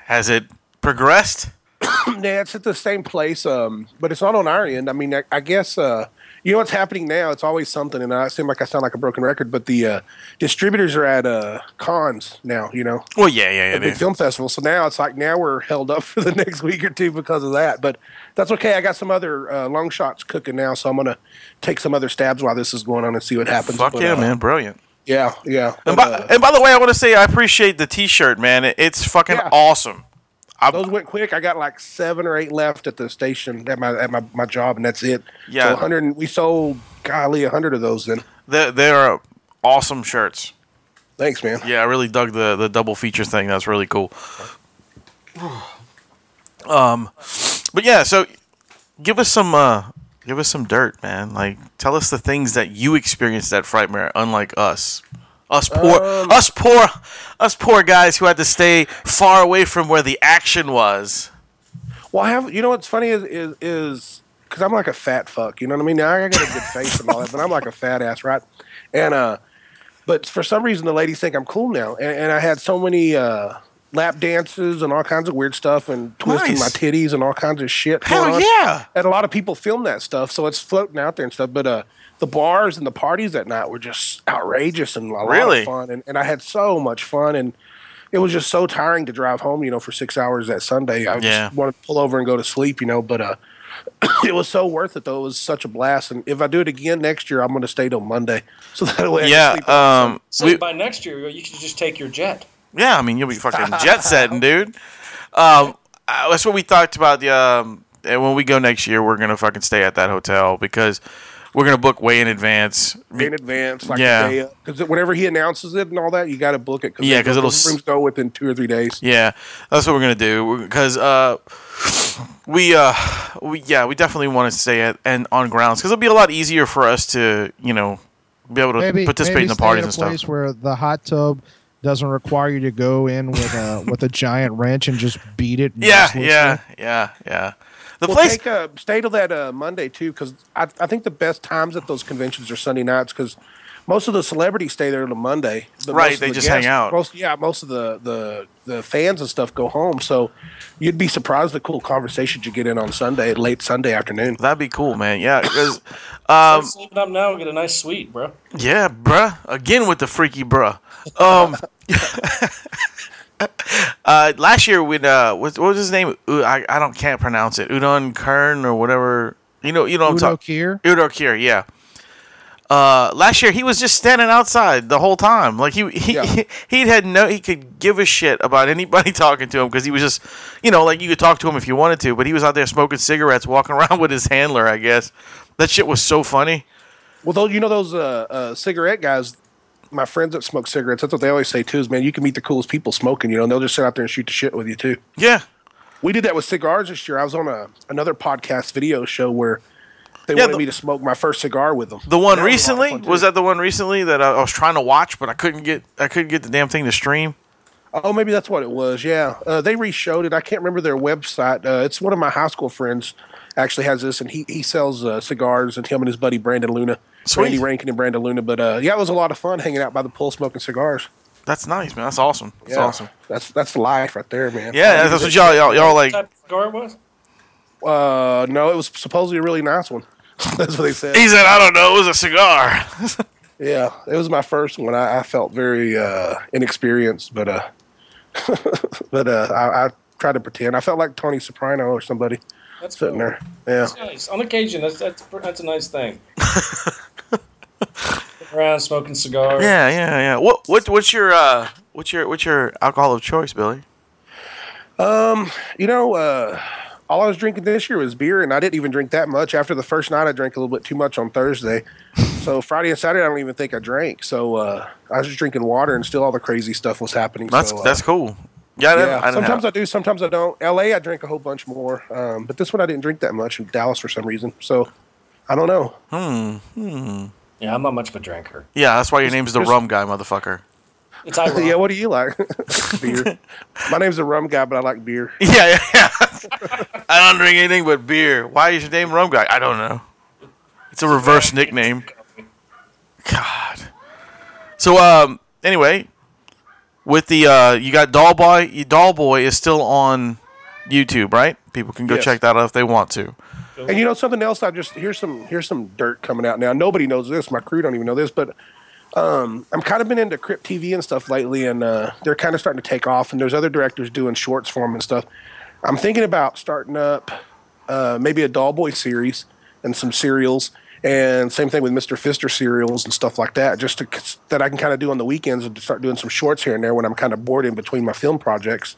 Has it progressed? Yeah, it's at the same place, um, but it's not on our end. I mean, I, I guess uh, you know what's happening now. It's always something, and I seem like I sound like a broken record, but the uh, distributors are at uh, cons now. You know, Well, yeah, yeah, yeah. big film festival. So now it's like now we're held up for the next week or two because of that. But that's okay. I got some other uh, long shots cooking now, so I'm gonna take some other stabs while this is going on and see what happens. Fuck But, yeah, uh, man, brilliant. Yeah, yeah. And But, by, uh, and by the way, I want to say I appreciate the T-shirt, man. It's fucking Yeah. awesome. I, those went quick. I got like seven or eight left at the station at my at my, my job, and that's it. Yeah. So 100. We sold golly a 100 of those. Then they're, they're awesome shirts. thanks, man. Yeah, I really dug the the double feature thing. That's really cool. Um, but yeah, so give us some uh, give us some dirt, man. Like, tell us the things that you experienced at Frightmare, unlike us. Us poor, Um, us poor, us poor guys who had to stay far away from where the action was. Well, I have. You know what's funny is is is because I'm like a fat fuck. You know what I mean? Now I got a good face and all that, but I'm like a fat ass, right? And uh, but for some reason the ladies think I'm cool now, and, and I had so many uh lap dances and all kinds of weird stuff and twisting Nice. my titties and all kinds of shit. Hell yeah! and a lot of people film that stuff, so it's floating out there and stuff. But uh, the bars and the parties that night were just outrageous and a lot Really? of fun, and, and I had so much fun, and it was just so tiring to drive home, you know, for six hours that Sunday. I Yeah. just wanted to pull over and go to sleep, you know. But uh, it was so worth it, though. It was such a blast, and if I do it again next year, I'm going to stay till Monday, so that way I Yeah, can sleep um, So we, by next year, you could just take your jet. yeah. I mean, you'll be fucking jet setting, dude. Um, that's what we talked about. The um, and when we go next year, we're gonna fucking stay at that hotel because we're gonna book way in advance. Way in advance, like Yeah. because whenever he announces it and all that, you got to book it. Cause Yeah, because it'll those rooms go within two or three days. Yeah, that's what we're gonna do because uh, we uh, we yeah, we definitely want to stay at and on grounds because it'll be a lot easier for us to you know be able to maybe participate maybe in the parties at a and stuff. where the hot tub doesn't require you to go in with a with a giant wrench and just beat it. Yeah, mercilessly. yeah, yeah, yeah. The Well, place, take uh, stay till that uh, Monday too, because I, I think the best times at those conventions are Sunday nights because most of the celebrities stay there till Monday. but Right, of they the just hang out. Most, yeah, most of the, the the fans and stuff go home. So you'd be surprised the cool conversations you get in on Sunday, late Sunday afternoon. that'd be cool, man. Yeah, because um, Let's save it up now and get a nice suite, bro. yeah, bruh. Again with the freaky bruh. Um, uh, last year when uh, what, what was his name? U- I, I don't can't pronounce it. Udon Kern or whatever. You know, you know what I'm Udo talking. Kier. Udo Kier, yeah. Uh, last year he was just standing outside the whole time. Like he he Yeah. he had no he could give a shit about anybody talking to him because he was just you know like you could talk to him if you wanted to, but he was out there smoking cigarettes, walking around with his handler. I guess that shit was so funny. Well, those you know those uh, uh, cigarette guys. My friends that smoke cigarettes, that's what they always say too. Is man, you can meet the coolest people smoking. You know, and they'll just sit out there and shoot the shit with you too. Yeah, We did that with cigars this year. I was on a another podcast video show where they Yeah, wanted the- me to smoke my first cigar with them. the one That was a lot of recently too. was that the one recently that I, I was trying to watch, but I couldn't get I couldn't get the damn thing to stream. Oh, maybe that's what it was. Yeah, uh, they re-showed it. I can't remember their website. Uh, it's one of my high school friends actually has this, and he he sells uh, cigars. And him and his buddy Brandon Luna, Sweet. Randy Rankin and Brandon Luna. But uh, yeah, it was a lot of fun hanging out by the pool smoking cigars. That's nice, man. That's awesome. That's yeah, awesome. That's that's the life right there, man. Yeah, that's what y'all y'all, y'all like. What type cigar was? Uh, no, it was supposedly a really nice one. that's what they said. He said, "I don't know. It was a cigar." Yeah, it was my first one. I, I felt very uh, inexperienced, but uh, but uh, I, I tried to pretend. I felt like Tony Soprano or somebody That's sitting cool. there. Yeah. That's nice. On occasion, that's that's that's a nice thing. Sitting around smoking cigars. Yeah, yeah, yeah. What what what's your uh what's your what's your alcohol of choice, Billy? Um, You know, uh, all I was drinking this year was beer, and I didn't even drink that much. After the first night, I drank a little bit too much on Thursday. So Friday and Saturday, I don't even think I drank. So uh, I was just drinking water, and still all the crazy stuff was happening. That's so, uh, that's cool. Yeah, I yeah. I sometimes have, I do, sometimes I don't. L.A. I drink a whole bunch more, um, but this one I didn't drink that much in Dallas for some reason. So I don't know. Yeah, I'm not much of a drinker. yeah. That's why your name's the rum guy, motherfucker. It's ironic. yeah, what do you like? beer. My name's a rum guy, but I like beer. Yeah, yeah, yeah. I don't drink anything but beer. Why is your name rum guy? I don't know. It's a reverse nickname. God. So um. Anyway, with the uh, you got Doll Boy. Doll Boy is still on YouTube, right? People can go Yes. check that out if they want to. And you know something else? I just here's some here's some dirt coming out now. Nobody knows this. My crew don't even know this, but um, I'm kind of been into Crypt TV and stuff lately, and uh, they're kind of starting to take off. And there's other directors doing shorts for them and stuff. I'm thinking about starting up uh, maybe a Doll Boy series and some serials, and same thing with Mr. Fister serials and stuff like that. Just to that I can kind of do on the weekends and to start doing some shorts here and there when I'm kind of bored in between my film projects.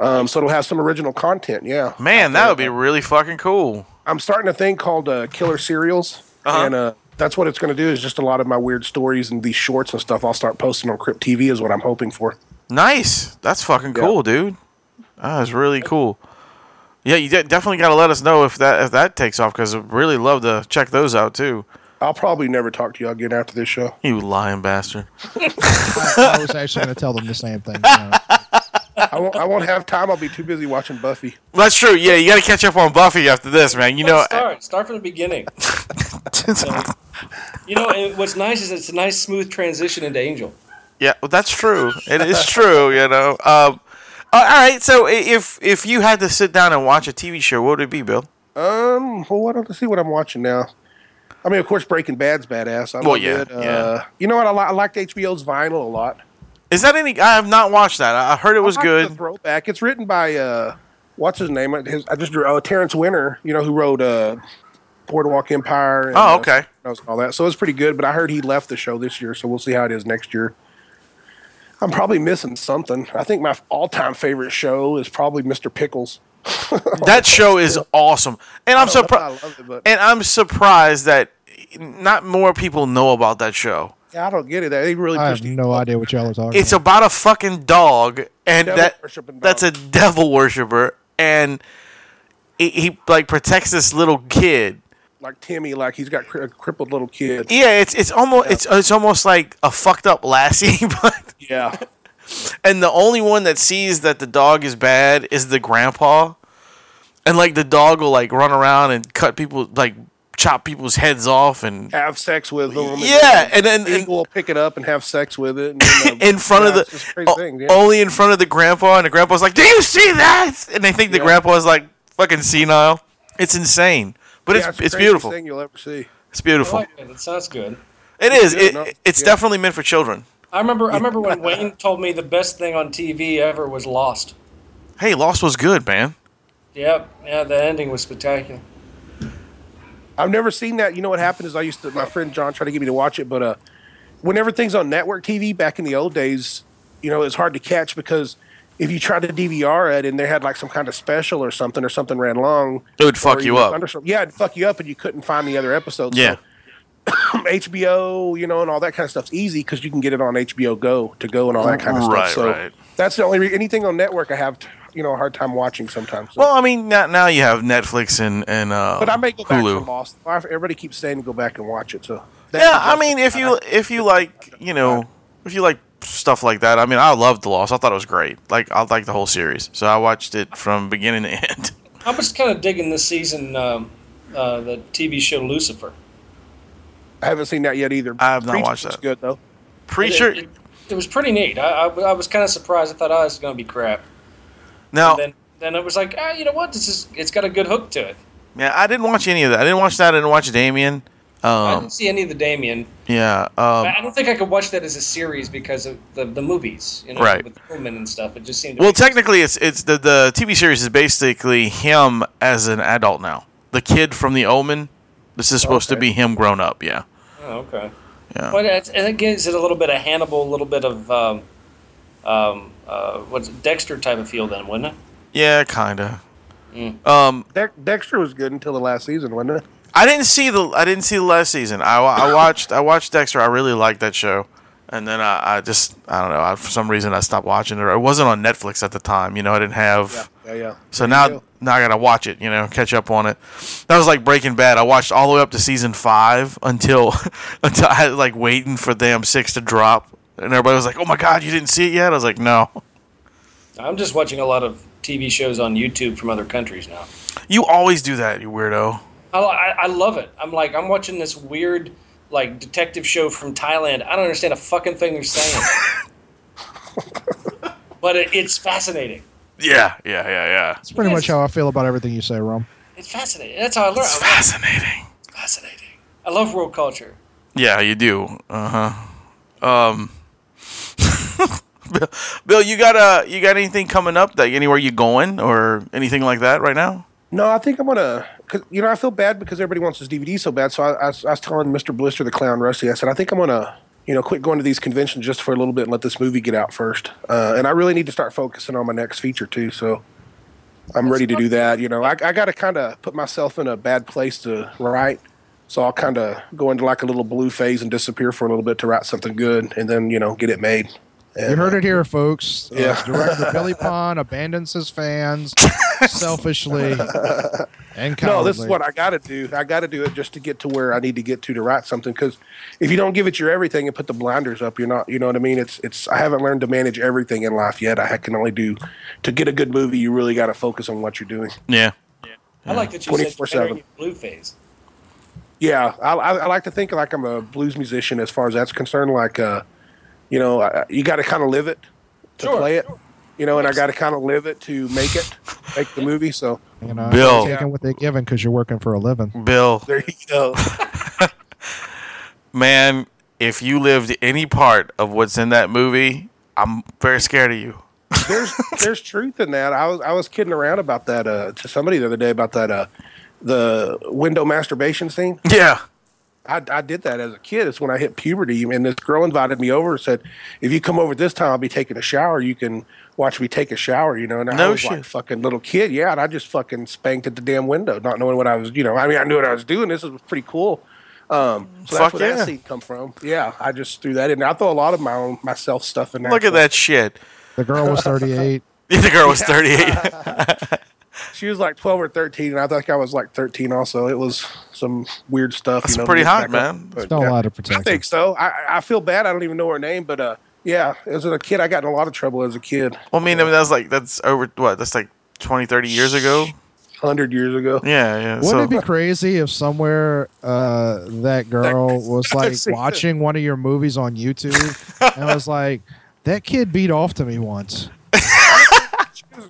Um, so it'll have some original content. Yeah, Man, that would be really fucking cool. I'm starting a thing called uh, Killer Serials, Uh-huh. and uh, that's what it's going to do. Is just a lot of my weird stories and these shorts and stuff. I'll start posting on Crypt TV. Is what I'm hoping for. Nice. That's fucking Yeah. cool, dude. That is really cool. Yeah, you de- definitely got to let us know if that if that takes off because I'd really love to check those out too. I'll probably never talk to you again after this show. You lying bastard. I, I was actually going to tell them the same thing. you know. I won't. I won't have time. I'll be too busy watching Buffy. That's true. Yeah, you got to catch up on Buffy after this, man. You know, start start from the beginning. You know, and what's nice is it's a nice smooth transition into Angel. yeah, well, that's true. It is true. You know. Um, uh, all right. So if if you had to sit down and watch a TV show, what would it be, Bill? Um. Well, why don't I see what I'm watching now? I mean, of course, Breaking Bad's badass. I Well, yeah, it. Uh, yeah. You know what? I, li- I liked HBO's Vinyl a lot. Is that any? I have not watched that. I heard it was good. Throwback. It's written by uh, what's his name? His, I just drew uh, Terrence Winter. You know who wrote uh, Boardwalk Empire. And, Oh, uh, okay. And all that. So it's pretty good. But I heard he left the show this year, so we'll see how it is next year. I'm probably missing something. I think my all-time favorite show is probably Mr. Pickles. that show is awesome, and I'm I don't know, I surprised. love it, but And I'm surprised that not more people know about that show. Yeah, I don't get it. They really I have pushed it. no idea what y'all are talking It's about. about a fucking dog, and Devil that dog. that's a devil worshiper, and he, he like protects this little kid. like Timmy, like he's got cri- a crippled little kid. Yeah, it's it's almost it's it's almost like a fucked up lassie, but Yeah, and the only one that sees that the dog is bad is the grandpa, and like the dog will like run around and cut people like chop people's heads off and have sex with them. yeah, and then and, people will pick it up and have sex with it and, you know, in front of the crazy o- things, yeah. only in front of the grandpa, and the grandpa's like, "Do you see that?" And they think the Yeah. grandpa's like fucking senile. It's insane, but Yeah, it's the it's beautiful. Thing you'll ever see. It's beautiful. like it. It sounds good. It is. good, It, no, it's yeah. definitely meant for children. I remember. I remember when Wayne told me the best thing on TV ever was Lost. Hey, Lost was good, man. Yep. Yeah, the ending was spectacular. I've never seen that. You know what happened is I used to. My friend John tried to get me to watch it, but uh, whenever things on network TV back in the old days, you know, it's hard to catch because if you tried to DVR it and they had like some kind of special or something or something ran long, It would fuck you up. Yeah, it'd fuck you up and you couldn't find the other episodes. Yeah. So, HBO, you know, and all that kind of stuff's easy because you can get it on HBO Go to go and all that kind of Right, stuff. So right. that's the only re- anything on network I have, you know, a hard time watching sometimes. So. Well, I mean, now, now you have Netflix and and uh, but I may go back Hulu. to Lost. Everybody keeps saying to go back and watch it. So yeah, I mean, if you if you like, you know, if you like stuff like that, I mean, I loved The Lost. I thought it was great. Like, I like the whole series, so I watched it from beginning to end. I'm just kind of digging this season, um, uh, the TV show Lucifer. I haven't seen that yet either. I have not Preacher watched that. Good though. Preacher. It, it, it was pretty neat. I, I, I was kind of surprised. I thought, oh, this is going to be crap. Now, And then, then it was like, ah, you know what? This is. It's got a good hook to it. yeah, I didn't watch any of that. I didn't watch that. I didn't watch Damien. I Um, didn't see any of the Damien. yeah. Um, I I don't think I could watch that as a series because of the, the movies, you know, Right. with Pullman and stuff. It just seemed. To well, technically, it's it's the the TV series is basically him as an adult now. The kid from The Omen. This is supposed to be him grown up. Yeah. Oh, okay. Yeah. Well, and it gives it a little bit of Hannibal, a little bit of um, um, uh, what's it, Dexter type of feel, then, wouldn't it? Yeah, kinda. Mm. Um, Dex- Dexter was good until the last season, wasn't it? I didn't see the I didn't see the last season. I, I watched I watched Dexter. I really liked that show, and then I, I just I don't know. I, for some reason, I stopped watching it. It wasn't on Netflix at the time. You know, I didn't have. Yeah, yeah. So There now go. now I gotta watch it. You know, catch up on it. That was like Breaking Bad. I watched all the way up to season five until until I had like waiting for damn six to drop, and everybody was like, "Oh my god, you didn't see it yet?" I was like, "No." I'm just watching a lot of TV shows on YouTube from other countries now. You always do that, you weirdo. I, I, I love it. I'm like, I'm watching this weird, like, detective show from Thailand. I don't understand a fucking thing they're saying. but it, it's fascinating. Yeah, yeah, yeah, yeah. That's pretty much how I feel about everything you say, Rom. It's fascinating. That's how I learn. It's I fascinating. it. fascinating. I love world culture. Yeah, you do. Uh huh. Um, Bill, Bill, you got uh, you got anything coming up? That anywhere you going or anything like that right now? No, I think I'm gonna. Cause, you know, I feel bad because everybody wants this DVD so bad. So I, I, I was telling Mr. Blister, the clown, Rusty, I said, I think I'm gonna, you know, quit going to these conventions just for a little bit and let this movie get out first. Uh, and I really need to start focusing on my next feature too. So I'm ready to do that. You know, I, I got to kind of put myself in a bad place to write. So I'll kind of go into like a little blue phase and disappear for a little bit to write something good, and then you know get it made. And, You heard it here, folks. Uh, director Billy Pon abandons his fans selfishly and cowardly. No, this is what I got to do. I got to do it just to get to where I need to get to to write something. Because if you don't give it your everything and put the blinders up, you're not. You know what I mean? It's it's. I haven't learned to manage everything in life yet. I can only do to get a good movie. You really got to focus on what you're doing. Yeah. yeah. I like that you said 24/7. entering blue phase. Yeah, I, I, I like to think like I'm a blues musician as far as that's concerned. Like, uh, you know, I, you got to kind of live it to Sure. play it. You know, and I got to kind of live it to make it, make the movie. So You know, Bill. taking what they're given because you're working for a living. Bill, there you go. man, if you lived any part of what's in that movie, I'm very scared of you. there's there's truth in that. I was I was kidding around about that uh, to somebody the other day about that uh, the window masturbation scene. Yeah. I, I did that as a kid. It's when I hit puberty, and this girl invited me over and said, "If you come over this time, I'll be taking a shower. You can watch me take a shower." You know, and I was shit. like a fucking little kid, yeah, and I just fucking spanked at the damn window, not knowing what I was. You know, I mean, I knew what I was doing. This was pretty cool. Um, so Fuck that's where yeah. that scene come from. Yeah, I just threw that in. I throw a lot of my own myself stuff in there. Look at so- that shit. The girl was 38. The girl was 38. She was like twelve or thirteen, and I think I was like thirteen. Also, it was some weird stuff. That's you know, pretty hot, man. up. But, Still yeah. a lot of I think so. I, I feel bad. I don't even know her name, but uh, yeah, as a kid, I got in a lot of trouble as a kid. well, I mean, I mean, that's like, that's over, what? That's like 20, 30 years ago? Hundred years ago. Yeah, yeah. Wouldn't so, it be crazy if somewhere uh, that girl was like watching one of your movies on YouTube and was like, "That kid beat off to me once."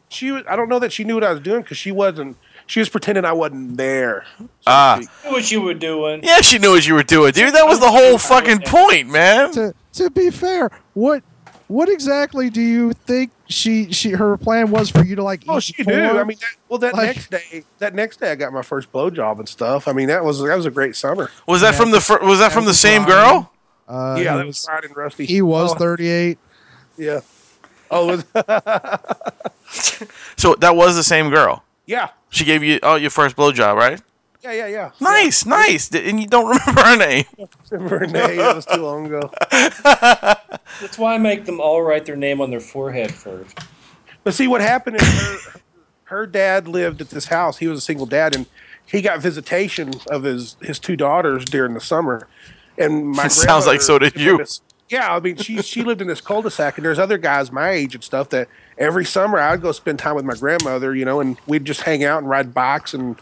She was. I don't know that she knew what I was doing because she wasn't. She was pretending I wasn't there. so Ah. speak. Knew what you were doing. yeah, she knew what you were doing, dude. That was the whole fucking point, man. To to be fair, what what exactly do you think she she her plan was for you to like? Oh, eat she before? knew. I mean, that, well, that Like- next day, that next day, I got my first blowjob and stuff. I mean, that was that was a great summer. Was that from the fir- was that from the same fine. girl? uh, yeah, that was, was Ryan and Rusty. he was Oh, 38. Yeah. Oh, was, So that was the same girl. yeah, She gave you oh your first blowjob, right? yeah, yeah, yeah. Nice, nice. And you don't remember her name. Renee, that was too long ago. That's why I make them all write their name on their forehead first. But see, what happened is her, her dad lived at this house. He was a single dad, and he got visitation of his his two daughters during the summer. And my Sounds like so did you. this- yeah, I mean, she she lived in this cul-de-sac, and there's other guys my age and stuff that every summer I'd go spend time with my grandmother, you know, and we'd just hang out and ride bikes and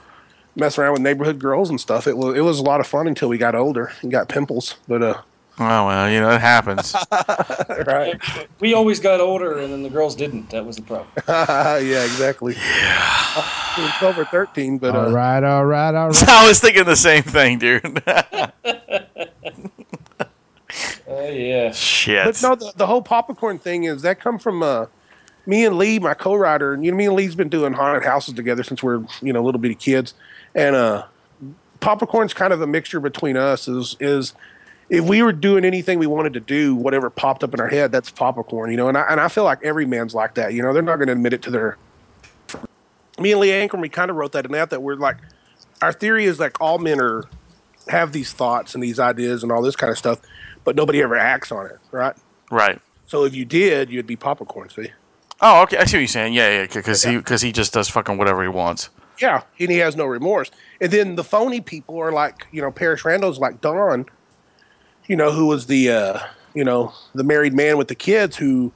mess around with neighborhood girls and stuff. It was it was a lot of fun until we got older and got pimples. But uh, Oh well, you know it happens. right, We always got older, and then the girls didn't. That was the problem. yeah, exactly. Yeah, twelve or thirteen, but uh, All right, all right, all right. I was thinking the same thing, dude. Oh yeah. Shit. But no, the, the whole popcorn thing is that come from uh, me and Lee, my co-writer, and you know, me and Lee's been doing haunted houses together since we're you know little bitty kids, and uh, popcorn's kind of a mixture between us. Is is if we were doing anything we wanted to do, whatever popped up in our head, that's popcorn, you know. And I and I feel like every man's like that, you know. They're not going to admit it to their. Me and Lee Ankrum, we kind of wrote that in that that we're like, our theory is like all men are have these thoughts and these ideas and all this kind of stuff, but nobody ever acts on it, right? right. So if you did, you'd be popcorn. See? Oh, okay. I see what you're saying. Yeah, yeah. Because he because he just does fucking whatever he wants. Yeah, and he has no remorse. And then the phony people are like, you know, Parrish Randall's like Don, you know, who was the, uh, you know, the married man with the kids who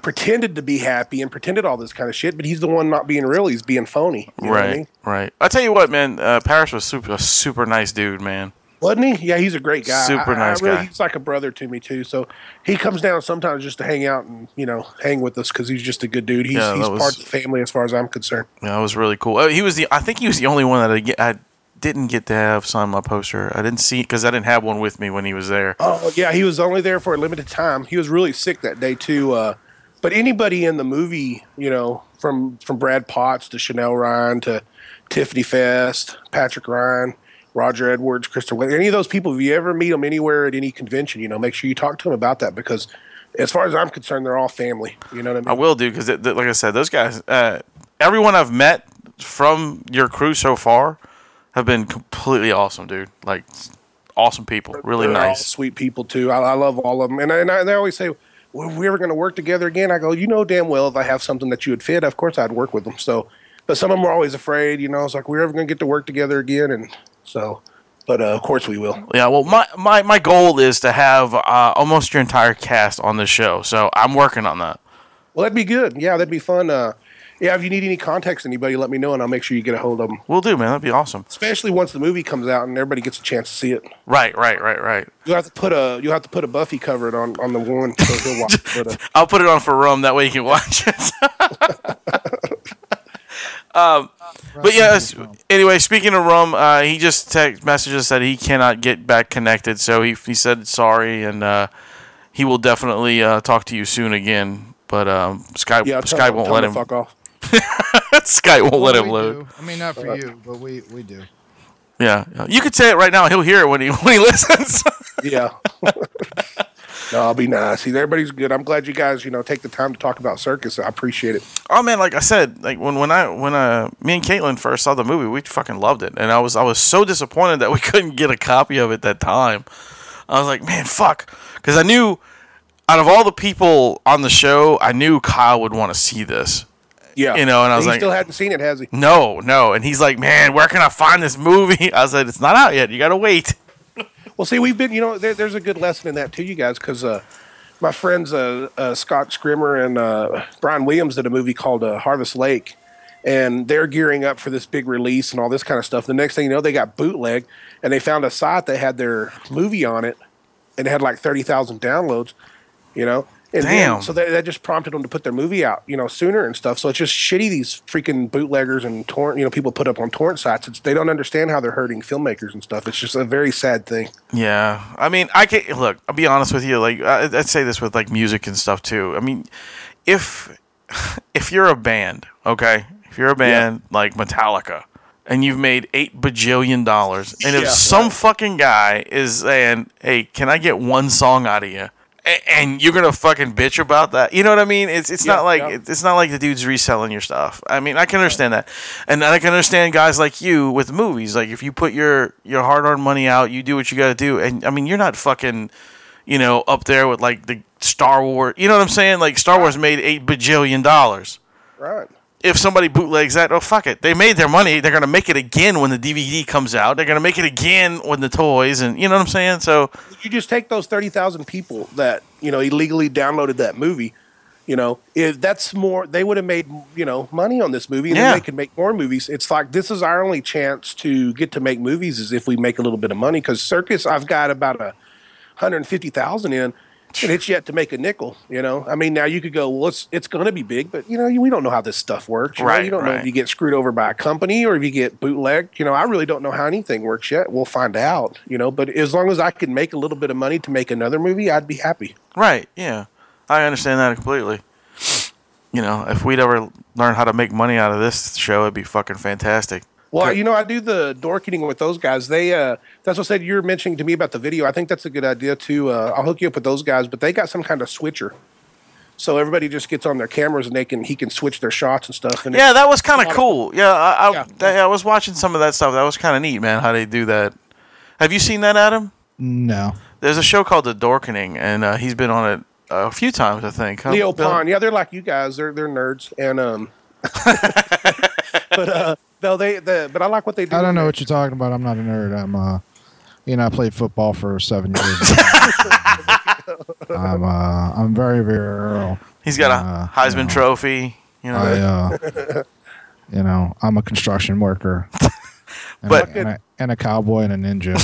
pretended to be happy and pretended all this kind of shit, but he's the one not being real. He's being phony. You know what I right. mean? Right. I tell you what, man. Uh, Parrish was super a super nice dude, man. Wasn't he? Yeah, he's a great guy. Super I- I nice really- guy. He's like a brother to me too. So he comes down sometimes just to hang out and you know hang with us because he's just a good dude. He's, Yeah, he's was- part of the family as far as I'm concerned. Yeah, that was really cool. Uh, he was the. I think he was the only one that I, get, I didn't get to have sign my poster. I didn't see because I didn't have one with me when he was there. Oh yeah, he was only there for a limited time. He was really sick that day too. Uh, but anybody in the movie, you know, from from Brad Potts to Chanel Ryan to Tiffany Fest, Patrick Ryan, Roger Edwards, Crystal, Wick- any of those people, if you ever meet them anywhere at any convention, you know, make sure you talk to them about that because, as far as I'm concerned, they're all family. You know what I mean? I will do because, like I said, those guys, uh, everyone I've met from your crew so far, have been completely awesome, dude. Like awesome people, really They're nice. sweet people too. I, I love all of them, and I, and, I, they always say, "Well, if we ever going to work together again?" I go, "You know damn well if I have something that you would fit, of course I'd work with them." So, but some of them are always afraid. You know, it's like we're ever going to get to work together again, and so, but uh, of course we will. Yeah, well, my, my, my goal is to have uh, almost your entire cast on the show, so I'm working on that. Well, that'd be good. Yeah, that'd be fun. Uh, yeah, if you need any context, anybody, let me know, and I'll make sure you get a hold of them. We'll do, man. That'd be awesome. Especially once the movie comes out and everybody gets a chance to see it. Right, right, right, right. You have to put a you have to put a Buffy cover it on on the one so he'll watch. But, uh, I'll put it on for Rum. That way you can watch it. um, but yes. Anyway, speaking of Rum, uh, he just text messages that he cannot get back connected. So he he said sorry, and uh, he will definitely uh, talk to you soon again. But um, Skype yeah, tell Skype won't let him him. fuck off. Skype won't let him we load. do. I mean, not for you, but we we do. Yeah, yeah. you could say it right now. He'll hear it when he when he listens. Yeah. no, I'll be nice. See, everybody's good. I'm glad you guys, you know, take the time to talk about circus. I appreciate it. oh man, like I said, like when when I when uh me and Caitlin first saw the movie, we fucking loved it, and I was I was so disappointed that we couldn't get a copy of it that time. I was like, man, fuck, because I knew out of all the people on the show, I knew Kyle would want to see this. Yeah. You know, and I was he like- still hadn't seen it, has he? No, no, and he's like, man, where can I find this movie? I said, it's not out yet. You gotta wait. Well, see, we've been, you know, there, there's a good lesson in that too, you guys, because uh, my friends uh, uh, Scott Schirmer and uh, Brian Williams did a movie called uh, Harvest Lake, and they're gearing up for this big release and all this kind of stuff. The next thing you know, they got bootleg, and they found a site that had their movie on it, and it had like thirty thousand downloads, you know. And then- Damn. so that, that just prompted them to put their movie out, you know, sooner and stuff. So it's just shitty. These freaking bootleggers and torrent, you know, people put up on torrent sites. It's, they don't understand how they're hurting filmmakers and stuff. It's just a very sad thing. Yeah, I mean, I can look. I'll be honest with you. Like, I, I'd say this with like music and stuff too. I mean, if if you're a band, okay, if you're a band like Metallica, and you've made eight bajillion dollars, and if Yeah, some right. fucking guy is saying, "Hey, can I get one song out of you?" And you're gonna fucking bitch about that, you know what I mean? It's it's Yeah, not like yeah. it's not like the dude's reselling your stuff. I mean, I can understand that, and I can understand guys like you with movies. Like if you put your your hard earned money out, you do what you got to do, and I mean, you're not fucking, you know, up there with like the Star Wars. You know what I'm saying? Like Star Wars made eight bajillion dollars. Right. If somebody bootlegs that, oh fuck it, they made their money. They're gonna make it again when the DVD comes out. They're gonna make it again when the toys, and you know what I'm saying. So you just take those 30,000 people that, you know, illegally downloaded that movie, you know, if that's more, they would have made, you know, money on this movie and Yeah. then they could make more movies. It's like, this is our only chance to get to make movies is if we make a little bit of money. Cause Circus, I've got about a 150,000 in and it's yet to make a nickel, you know? I mean, now you could go, well, it's, it's going to be big, but you know, you, we don't know how this stuff works. You know? Right, You don't know if you get screwed over by a company or if you get bootlegged. You know, I really don't know how anything works yet. We'll find out, you know, but as long as I can make a little bit of money to make another movie, I'd be happy. right, yeah, I understand that completely. You know, if we'd ever learn how to make money out of this show, it'd be fucking fantastic. Well, you know, I do the Dorkening with those guys. They, uh, that's what I said. You're mentioning to me about the video. I think that's a good idea too. Uh, I'll hook you up with those guys, but they got some kind of switcher. So everybody just gets on their cameras and they can, he can switch their shots and stuff. And Yeah, that was kind of cool. Yeah, I, I, Yeah. that- I was watching some of that stuff. That was kind of neat, man. How they do that. Have you seen that, Adam? No. There's a show called The Dorkening, and uh, he's been on it a few times, I think. Huh, Leo Bill? Pon. Yeah, they're like you guys. They're they're nerds. And um, but uh, no, they the but I like what they do. I don't know what you're talking about. I'm not a nerd. I'm uh, you know, I played football for seven years. I'm uh, I'm very very early. He's got a Uh, Heisman no. Trophy. You know, I uh, you know, I'm a construction worker. And, But- a, and, a, and a cowboy and a ninja.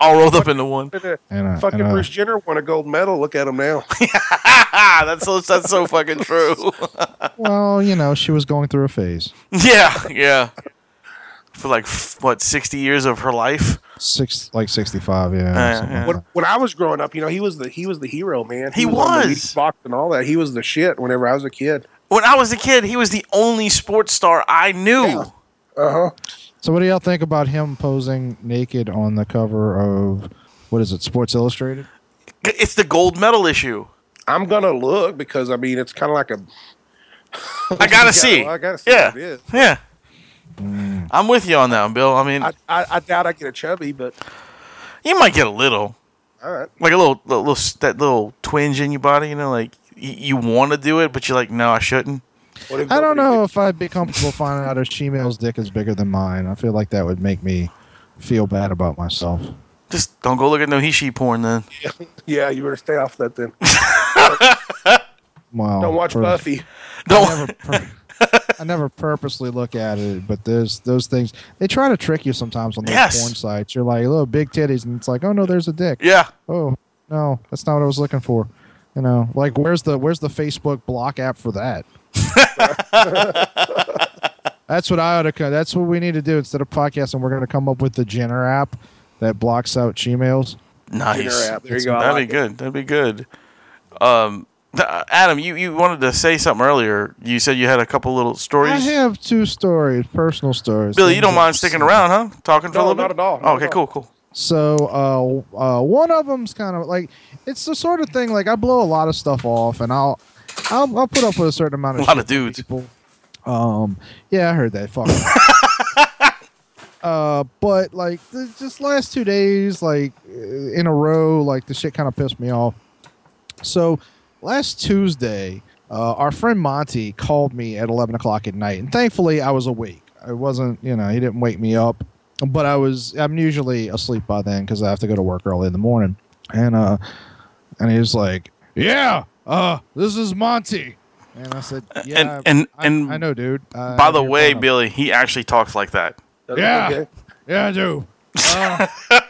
all rolled up into one. And a, Fucking and a- Bruce Jenner won a gold medal. Look at him now. That's so that's so fucking true. Well, you know, she was going through a phase. yeah, yeah. For like what sixty years of her life. Six, like 65, yeah. yeah, something yeah. when, when I was growing up, you know, he was the he was the hero, man. He on the was. Wheaties box and all that. He was the shit. Whenever I was a kid. When I was a kid, he was the only sports star I knew. Yeah. Uh huh. So, what do y'all think about him posing naked on the cover of what is it, Sports Illustrated? It's the gold medal issue. I'm gonna look because I mean it's kind of like a. I gotta see. I gotta see Yeah, it is. yeah. Mm. I'm with you on that, one, Bill. I mean, I, I, I doubt I get a chubby, but you might get a little, all right. like a little, little, little that little twinge in your body. You know, like y- you want to do it, but you're like, no, I shouldn't. I don't nobody know if I'd be comfortable finding out if female's dick is bigger than mine. I feel like that would make me feel bad about myself. Just don't go look at no he she porn then. did- Yeah, you better stay off that then. Well, Don't watch for- Buffy. Don't. I never, pur- I never purposely look at it, but there's those things. They try to trick you sometimes on those Yes. porn sites. You're like, little big titties, and it's like, oh no, there's a dick. yeah. Oh no, that's not what I was looking for. You know, like where's the where's the Facebook block app for that? that's what I ought to. That's what we need to do instead of podcasting. We're going to come up with the Jenner app that blocks out Gmails. Nice. App. There you go. That'd like be good. That'd be good. Um, Adam, you, you wanted to say something earlier. You said you had a couple little stories. I have two stories, personal stories. Billy, you don't mind sticking around, huh? Talking for a No, little not bit? at all, not Oh, okay, at cool, all. cool. So uh, uh, one of them's kind of like it's the sort of thing like I blow a lot of stuff off, and I'll I'll, I'll put up with a certain amount of A lot shit of dudes. People. Um, yeah, I heard that. Fuck. uh, but like the, just last two days, like uh, in a row, like the shit kind of pissed me off. So last Tuesday, uh, our friend Monty called me at eleven o'clock at night, and thankfully I was awake. I wasn't, you know, he didn't wake me up, but I was. I'm usually asleep by then because I have to go to work early in the morning, and uh, and he was like, "Yeah, uh, this is Monty." And I said, "Yeah, And- and- I, and I know, dude." Uh, By the you're way. Billy, he actually talks like that. Yeah. Okay. Yeah, I do. Uh,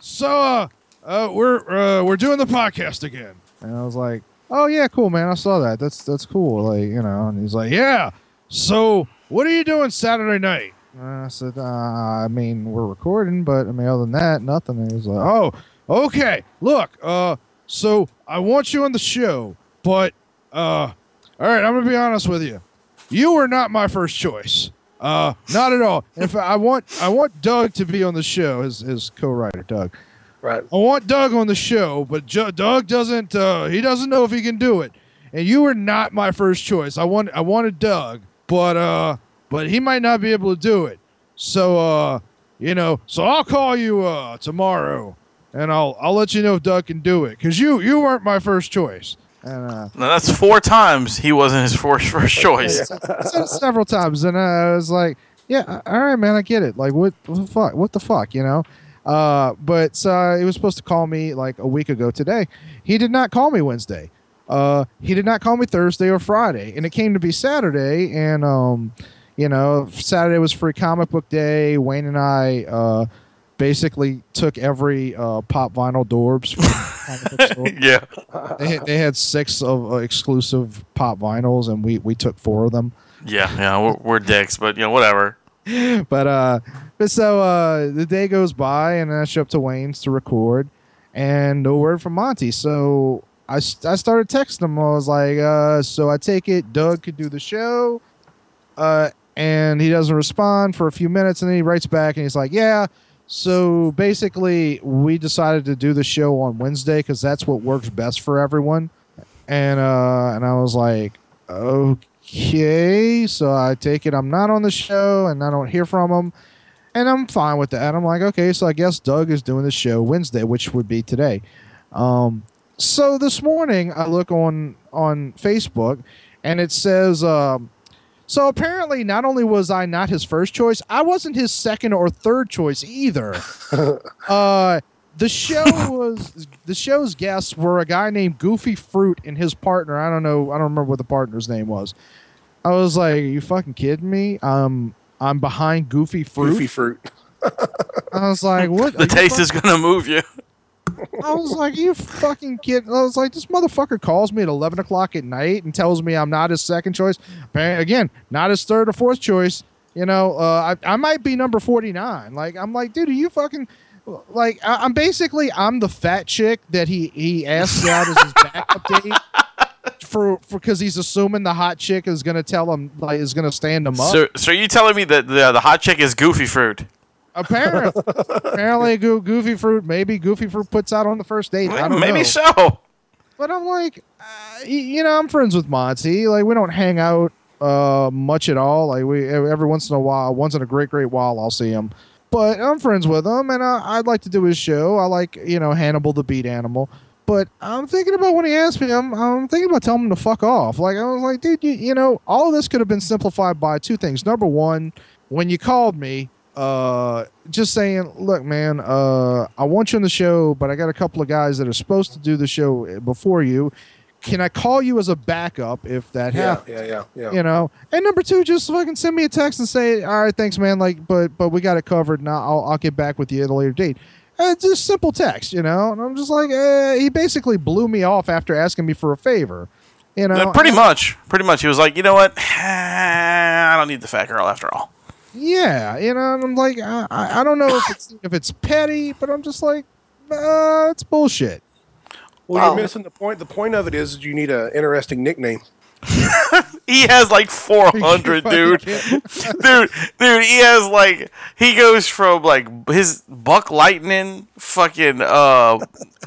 so, uh, uh, we're uh, we're doing the podcast again, and I was like, "Oh yeah, cool, man. I saw that. That's that's cool." Like, you know, and he's like, "Yeah. So, what are you doing Saturday night?" And I said, uh, "I mean, we're recording, but I mean, other than that, nothing." And he's like, "Oh, okay. Look, uh, so I want you on the show, but uh, all right, I'm gonna be honest with you. You were not my first choice. Uh, not at all. Fact, I want I want Doug to be on the show. His his co-writer Doug. Right. I want Doug on the show, but Ju- Doug doesn't. Uh, he doesn't know if he can do it. And you were not my first choice. I want I wanted Doug, but uh, but he might not be able to do it. So uh, you know, so I'll call you uh tomorrow, and I'll I'll let you know if Doug can do it. Cause you you weren't my first choice. And uh, Now, that's four times he wasn't his first, first choice. se- several times, and I was like, "Yeah, all right, man, I get it. Like, what, what the fuck? What the fuck? You know?" Uh, but uh, he was supposed to call me like a week ago today. He did not call me Wednesday. Uh, he did not call me Thursday or Friday, and it came to be Saturday. And um, you know, Saturday was free comic book day. Wayne and I uh, basically took every uh, pop vinyl Dorbz. From the comic book store yeah. they had, they had six of uh, exclusive pop vinyls, and we we took four of them. Yeah, yeah, we're, we're dicks, but you know, whatever. But uh, but so uh, the day goes by, and I show up to Wayne's to record, and no word from Monty. So I, I started texting him. I was like, uh, so I take it Doug could do the show, uh, and he doesn't respond for a few minutes, and then he writes back, and he's like, yeah. So basically, we decided to do the show on Wednesday because that's what works best for everyone. And uh, and I was like, okay. So I take it I'm not on the show, and I don't hear from him, and I'm fine with that. I'm like, okay. So I guess Doug is doing the show Wednesday, which would be today. Um, so this morning I look on on Facebook, and it says. Um, so apparently, not only was I not his first choice, I wasn't his second or third choice either. uh, the show was the show's guests were a guy named Goofy Fruit and his partner. I don't know. I don't remember what the partner's name was. I was like, "You fucking kidding me? Um, I'm behind Goofy Fruit." Goofy fruit. I was like, "What?" The taste fuck- is gonna move you. I was like, "You fucking kid!" I was like, "This motherfucker calls me at eleven o'clock at night and tells me I'm not his second choice. Again, not his third or fourth choice. You know, uh, I I might be number forty nine. Like I'm like, dude, are you fucking like I, I'm basically I'm the fat chick that he he asks out as his backup date for for because he's assuming the hot chick is gonna tell him like is gonna stand him up. So, so are you telling me that the the hot chick is Goofy Fruit? apparently, apparently, Goo- Goofy Fruit maybe Goofy Fruit puts out on the first date. I don't Maybe know. so. But I'm like, uh, you know, I'm friends with Monty. Like, we don't hang out uh, much at all. Like, we every once in a while, once in a great, great while, I'll see him. But I'm friends with him, and I, I'd like to do his show. I like, you know, Hannibal the Beat Animal. But I'm thinking about when he asked me, I'm, I'm thinking about telling him to fuck off. Like, I was like, dude, you, you know, all of this could have been simplified by two things. Number one, when you called me, uh, just saying, look, man, uh, I want you on the show, but I got a couple of guys that are supposed to do the show before you. Can I call you as a backup if that Yeah, happens? yeah, yeah, yeah. You know, and number two, just fucking send me a text and say, "All right, thanks, man. Like, but but we got it covered. Now I'll I'll get back with you at a later date." It's just simple text, you know. And I'm just like, eh, he basically blew me off after asking me for a favor. You know, Uh, pretty much, pretty much. He was like, you know what? I don't need the fat girl after all. Yeah, you know, and I'm like, I, I I don't know if it's if it's petty, but I'm just like, uh, it's bullshit. Well, Well- you're missing the point. The point of it is you need an interesting nickname. He has like 400, dude. dude, dude, he has like he goes from like his Buck Lightning, fucking uh,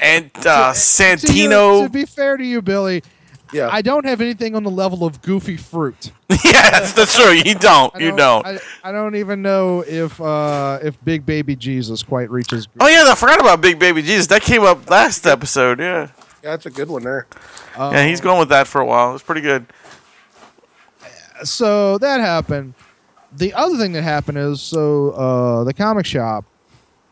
and uh, To, you- to be fair to you, Billy, Yeah. I don't have anything on the level of goofy fruit. yes, that's true. You don't. I You don't. I, I don't even know if uh, if Big Baby Jesus quite reaches. Oh yeah, I forgot about Big Baby Jesus. That came up last episode. Yeah, yeah, that's a good one there. yeah, he's going with that for a while. It's pretty good. so that happened. The other thing that happened is so uh, the comic shop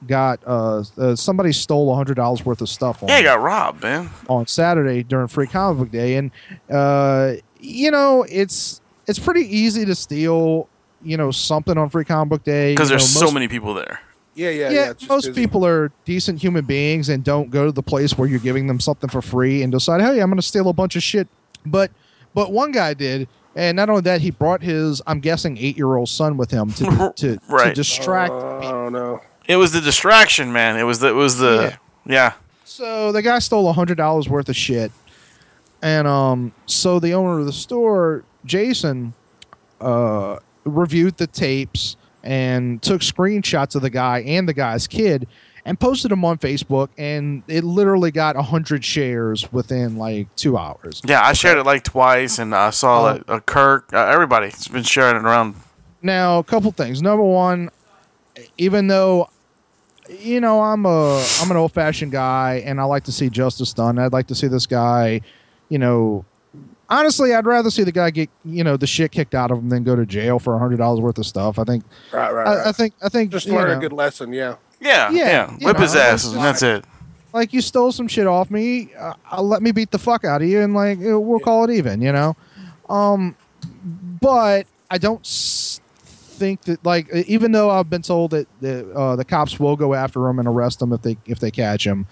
got uh, uh, somebody stole a hundred dollars worth of stuff on Yeah, he got robbed, man. on Saturday during Free Comic Book Day, and uh, you know it's it's pretty easy to steal you know something on Free Comic Book Day Because You know, there's so many people there. Yeah, yeah, yeah. Yeah, just most busy. people are decent human beings and don't go to the place where you're giving them something for free and decide, hey, I'm going to steal a bunch of shit. But but one guy did, and not only that, he brought his, I'm guessing, eight year old son with him to to, to distract Uh, I don't know. It was the distraction, man. It was the. It was the. Yeah. So the guy stole a hundred dollars worth of shit, and um, so the owner of the store, Jason, uh, reviewed the tapes and took screenshots of the guy and the guy's kid and posted them on Facebook, and it literally got hundred shares within like two hours. Yeah, I shared it like twice, and I saw like, uh, Kirk. Uh, everybody's been sharing it around. Now, a couple things. Number one, even though you know I'm a I'm an old fashioned guy and I like to see justice done. I'd like to see this guy, you know, honestly, I'd rather see the guy get you know the shit kicked out of him than go to jail for a hundred dollars worth of stuff. I think Right, right, I, right. I think I think just you learn know, a good lesson. Yeah. Yeah, Yeah, yeah. Whip know, his ass, it's and that's it. like you stole some shit off me. Uh, let me beat the fuck out of you, and like we'll call it even. You know, um, but I don't think that like even though I've been told that the uh, the cops will go after him and arrest him if they if they catch him.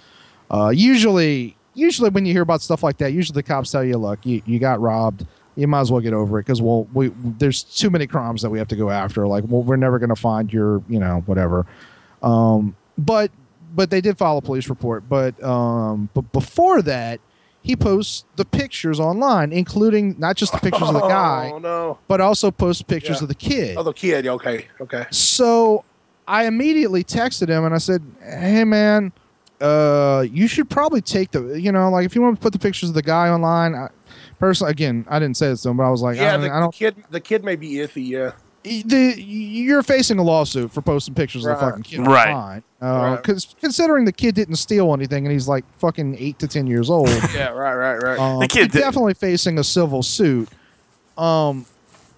Uh, usually, usually when you hear about stuff like that, usually the cops tell you, "Look, you, you got robbed. You might as well get over it because we'll we there's too many crimes that we have to go after. Like, well, we're never going to find your you know whatever." Um, but but they did file a police report. But um, but before that, he posts the pictures online, including not just the pictures of the guy, Oh no. but also posts pictures Yeah. of the kid. Oh, the kid. Okay. Okay. So I immediately texted him and I said, "Hey man, uh, you should probably take the you know like if you want to put the pictures of the guy online." I, personally, again, I didn't say this to him, but I was like, Yeah, I, the, I the don't. kid. The kid may be iffy. Yeah. The, you're facing a lawsuit for posting pictures of the fucking kid Right. online. Right. Because considering the kid didn't steal anything and he's like fucking eight to ten years old, Yeah. Right. Right. Right. um, The kid he's definitely facing a civil suit. Um,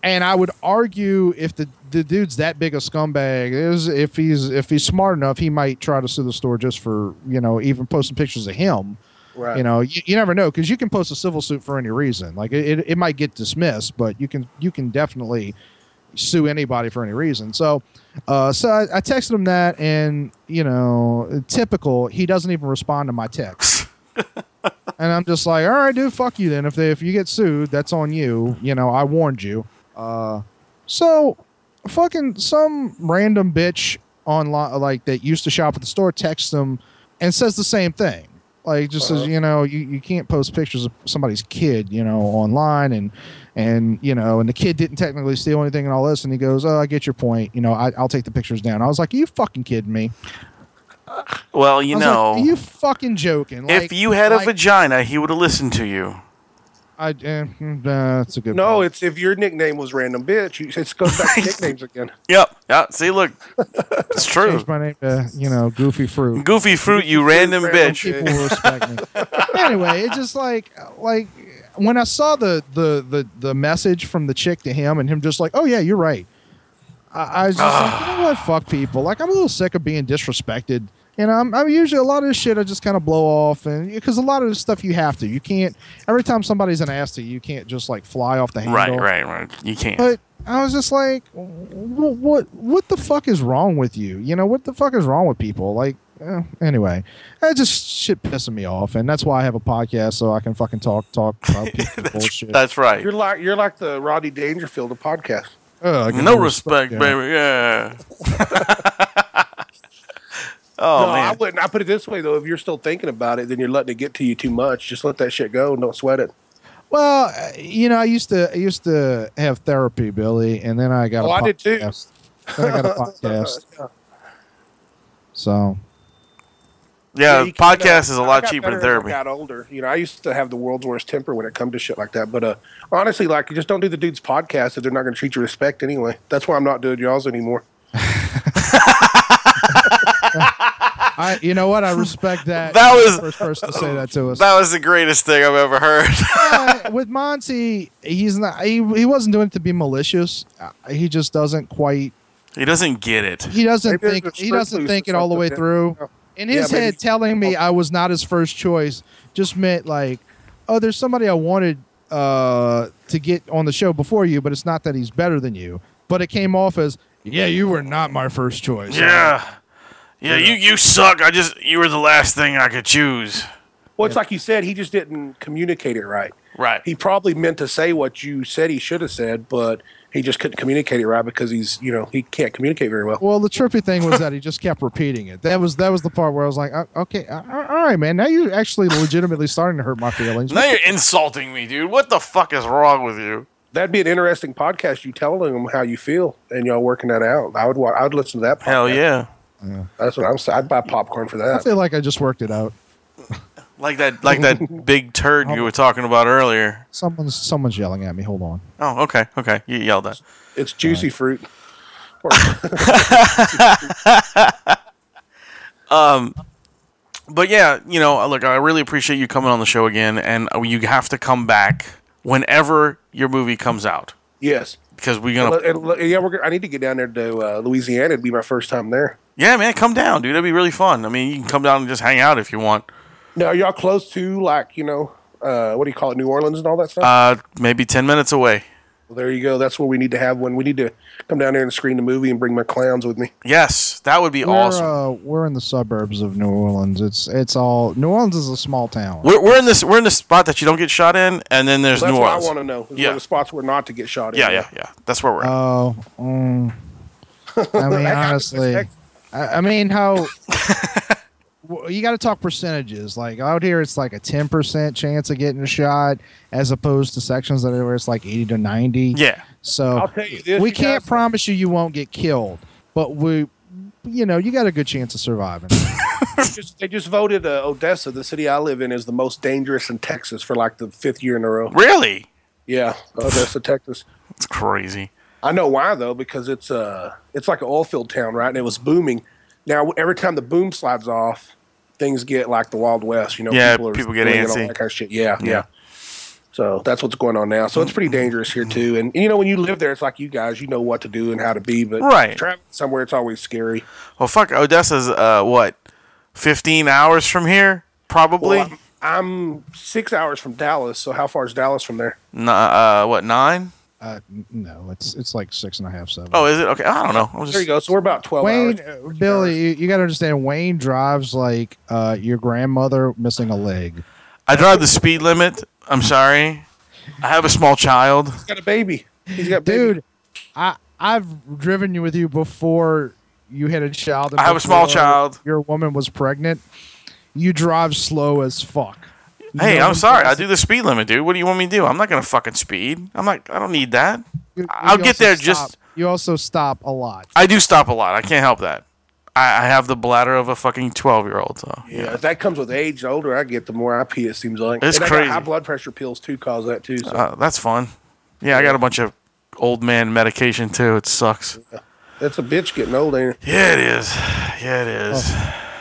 and I would argue if the the dude's that big a scumbag, is if he's if he's smart enough, he might try to sue the store just for you know even posting pictures of him. right. You know, you, you never know because you can post a civil suit for any reason. Like it, it, it might get dismissed, but you can you can definitely sue anybody for any reason. So, uh, so I, I texted him that, and you know, typical, he doesn't even respond to my text. and I'm just like, all right, dude, fuck you then. If they if you get sued, that's on you. You know, I warned you. Uh, so fucking some random bitch online like that used to shop at the store texts them and says the same thing. Like just says, you know, you, you can't post pictures of somebody's kid, you know, online and and you know, and the kid didn't technically steal anything and all this. And he goes, "Oh, I get your point. You know, I, I'll take the pictures down." I was like, "Are you fucking kidding me?" Well, you know, like, "Are you fucking joking?" if you had a vagina, he would have listened to you. I, uh, that's a good. no, point. it's if your nickname was random bitch. You, it goes back to nicknames again. Yep. Yeah. See, look, it's true. changed my name to you know Goofy Fruit. Goofy fruit, you random random bitch. people will respect me. anyway, it's just like like when I saw the, the the the message from the chick to him and him just like, oh yeah, you're right. I, I was just like, you know what, fuck people. Like I'm a little sick of being disrespected. You know, I'm, I'm usually a lot of this shit I just kind of blow off, and because a lot of this stuff you have to, you can't. Every time somebody's an ass to you, you can't just like fly off the handle. Right, right, right. You can't. But I was just like, what, what, what the fuck is wrong with you? You know, what the fuck is wrong with people? Like, eh, anyway, that just shit pissing me off, and that's why I have a podcast so I can fucking talk, talk about people's bullshit. That's right. You're like you're like the Rodney Dangerfield of podcast. Ugh, I get No respect, yeah. baby. Yeah. Oh no, I man. wouldn't. I put it this way though: if you're still thinking about it, then you're letting it get to you too much. Just let that shit go and don't sweat it. Well, uh, you know, I used to I used to have therapy, Billy, and then I got. Oh, a I did too. podcast. Then I got a podcast. So Yeah, you can, uh, podcast is a lot cheaper than better as I therapy. got older. You know, I used to have the world's worst temper when it comes to shit like that. But uh, honestly, like, you just don't do the dude's podcast if they're not going to treat you respect anyway. That's why I'm not doing y'all's anymore. I, you know what? I respect that. That was- the first person to say that to us. That was the greatest thing I've ever heard. Uh, with Monty, he's not. He, he wasn't doing it to be malicious. Uh, He just doesn't quite. he doesn't get it. He doesn't Maybe think. He doesn't think it all the way something, through. yeah. In his Yeah, maybe- head, telling me I was not his first choice just meant like, oh, there's somebody I wanted uh, to get on the show before you, but it's not that he's better than you. But it came off as, yeah, you were not my first choice. Yeah. Yeah, you you suck. I just you were the last thing I could choose. Well, it's like you said, he just didn't communicate it right. Right. He probably meant to say what you said he should have said, but he just couldn't communicate it right because he's, you know, he can't communicate very well. Well, the trippy thing was that he just kept repeating it. That was that was the part where I was like, "Uh, okay, uh, all right, man. Now you're actually legitimately starting to hurt my feelings. Now you're insulting me, dude. What the fuck is wrong with you? That'd be an interesting podcast. You telling them how you feel and y'all working that out. I would. I would listen to that. Podcast. Hell yeah. That's what I'm saying. I'd buy popcorn for that. I feel like I just worked it out. Like that like that big turd you were talking about earlier. Someone's someone's yelling at me. Hold on. Oh, okay, okay. You yelled at. It's juicy fruit. Um, but yeah, you know, look, I really appreciate you coming on the show again, and you have to come back whenever your movie comes out Yes. Because we're gonna. And- and- yeah, we're. I need to get down there to uh, Louisiana. It'd be my first time there. Yeah, man, come down, dude. That'd be really fun. I mean, you can come down and just hang out if you want. Now, are y'all close to like you know, uh, what do you call it, New Orleans and all that stuff? Uh, maybe ten minutes away. Well, there you go. That's what we need to have when we need to come down there and screen the movie and bring my clowns with me. Yes, that would be We're, awesome. uh, we're in the suburbs of New Orleans. It's it's all New Orleans is a small town. We're, we're in this. We're in the spot that you don't get shot in, and then there's That's New what I want to know. Yeah. where the spots were not to get shot in. yeah, yeah, yeah. That's where we're at. Oh, mm. I mean, honestly, I, I mean, how w- you got to talk percentages. Like out here, it's like a ten percent chance of getting a shot, as opposed to sections that are where it's like eighty to ninety. yeah. So I'll tell you this. we you can't guys- promise you you won't get killed, but we, you know, you got a good chance of surviving. They just, they just voted uh, Odessa, the city I live in, is the most dangerous in Texas for like the fifth year in a row. Really? Yeah, Odessa, Texas. It's crazy. I know why though, because it's uh it's like an oil field town, right? And it was booming. Now every time the boom slides off, things get like the Wild West. You know, Yeah, are people get it, all antsy. that kind of shit. Yeah, Yeah. yeah, So that's what's going on now. So it's pretty dangerous here too. And you know, when you live there, it's like you guys, you know what to do and how to be. But Right. traveling somewhere, it's always scary. Well, fuck. Odessa's uh, what? Fifteen hours from here, probably. Well, I'm, I'm six hours from Dallas. So how far is Dallas from there? N- uh, what nine? Uh, no, it's it's like six and a half, seven. Oh, is it? Okay, I don't know. I was There you go. So we're about twelve Wayne, hours. uh, Billy, you, you got to understand. Wayne drives like uh, your grandmother missing a leg. I drive the speed limit. I'm sorry. I have a small child. He's got a baby. He's got a baby. Dude, I I've driven you with you before you had a child. I have a small child. Your woman was pregnant. You drive slow as fuck. Hey, No I'm sorry. I do the speed limit, dude. What do you want me to do? I'm not gonna fucking speed. I'm not. I don't need that. You- I'll you get there stop- just- You also stop a lot. I do stop a lot. I can't help that. I, I have the bladder of a fucking twelve year old. So Yeah, if that comes with age. The older I get, the more I pee. It seems like It's and I crazy. got high blood pressure pills too. Cause that too. So uh, that's fun. Yeah, I got a bunch of old man medication too. It sucks. that's a bitch getting old. Ain't it? Yeah, it is. Yeah, it is.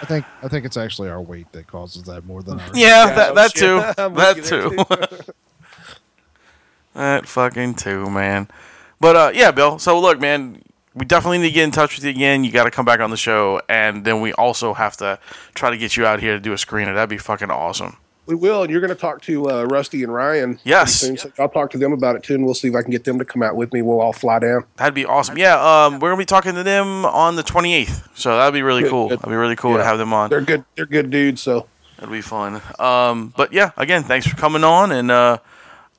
I think I think it's actually our weight that causes that more than our. Yeah, Yeah, that, oh, that too. That with you there, too. that fucking too, man. But uh, yeah, Bill. So look, man, we definitely need to get in touch with you again. You got to come back on the show, and then we also have to try to get you out here to do a screener. That'd be fucking awesome. We will, and you're going to talk to uh, Rusty and Ryan. Yes. soon, so I'll talk to them about it too, and we'll see if I can get them to come out with me. We'll all fly down. That'd be awesome. Yeah, um, we're gonna be talking to them on the 28th, so that'd be really Good, cool. good. That'd be really cool to have them on. They're good. They're good dudes. So That'd be fun. Um, but yeah, again, thanks for coming on, and uh,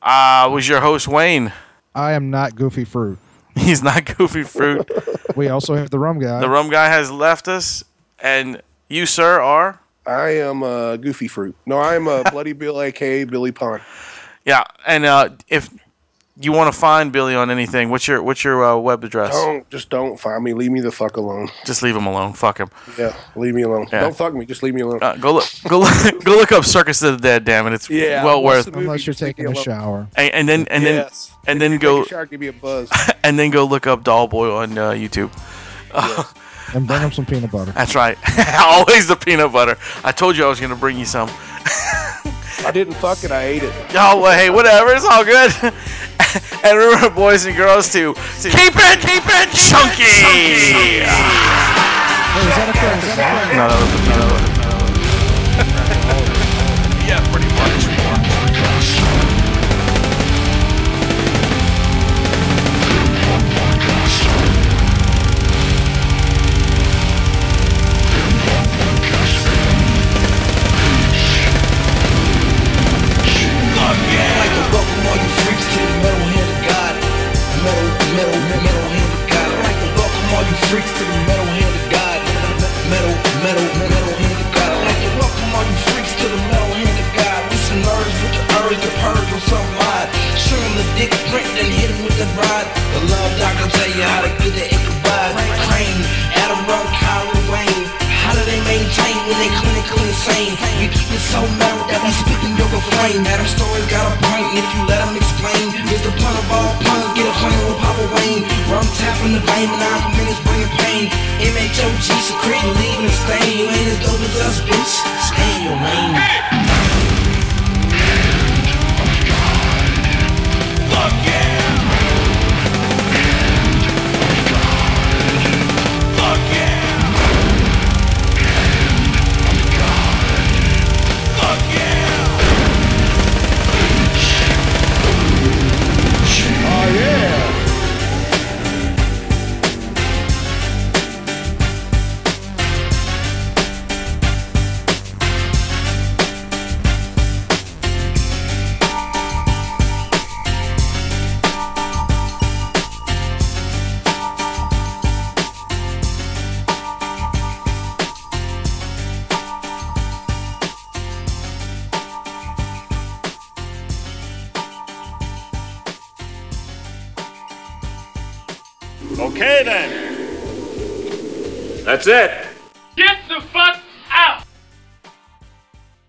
I was your host Wayne. I am not goofy fruit. He's not goofy fruit. We also have the rum guy. the rum guy has left us, and You, sir, are? I am uh, Goofy Fruit. No, I am uh, Bloody Bill, aka Billy Pon. Yeah, and uh, if you want to find Billy on anything, what's your what's your uh, web address? Don't just don't find me. Leave me the fuck alone. Just leave him alone. Fuck him. Yeah, leave me alone. Yeah. Don't fuck me. Just leave me alone. Uh, go look go look go look up Circus of the Dead. Damn it, it's Yeah, well worth. Unless you're taking a alone. shower. And, and then and then yes. and then Take go a shower, give me a buzz. and then go look up Doll Boy on uh, YouTube. And bring him some peanut butter. That's right. Always the peanut butter. I told you I was gonna bring you some. I didn't fuck it. I ate it. Oh well, hey, whatever. It's all good. and remember, boys and girls, to, to keep it, keep it chunky. Hey, is that a fair- is that a- No, that was the peanut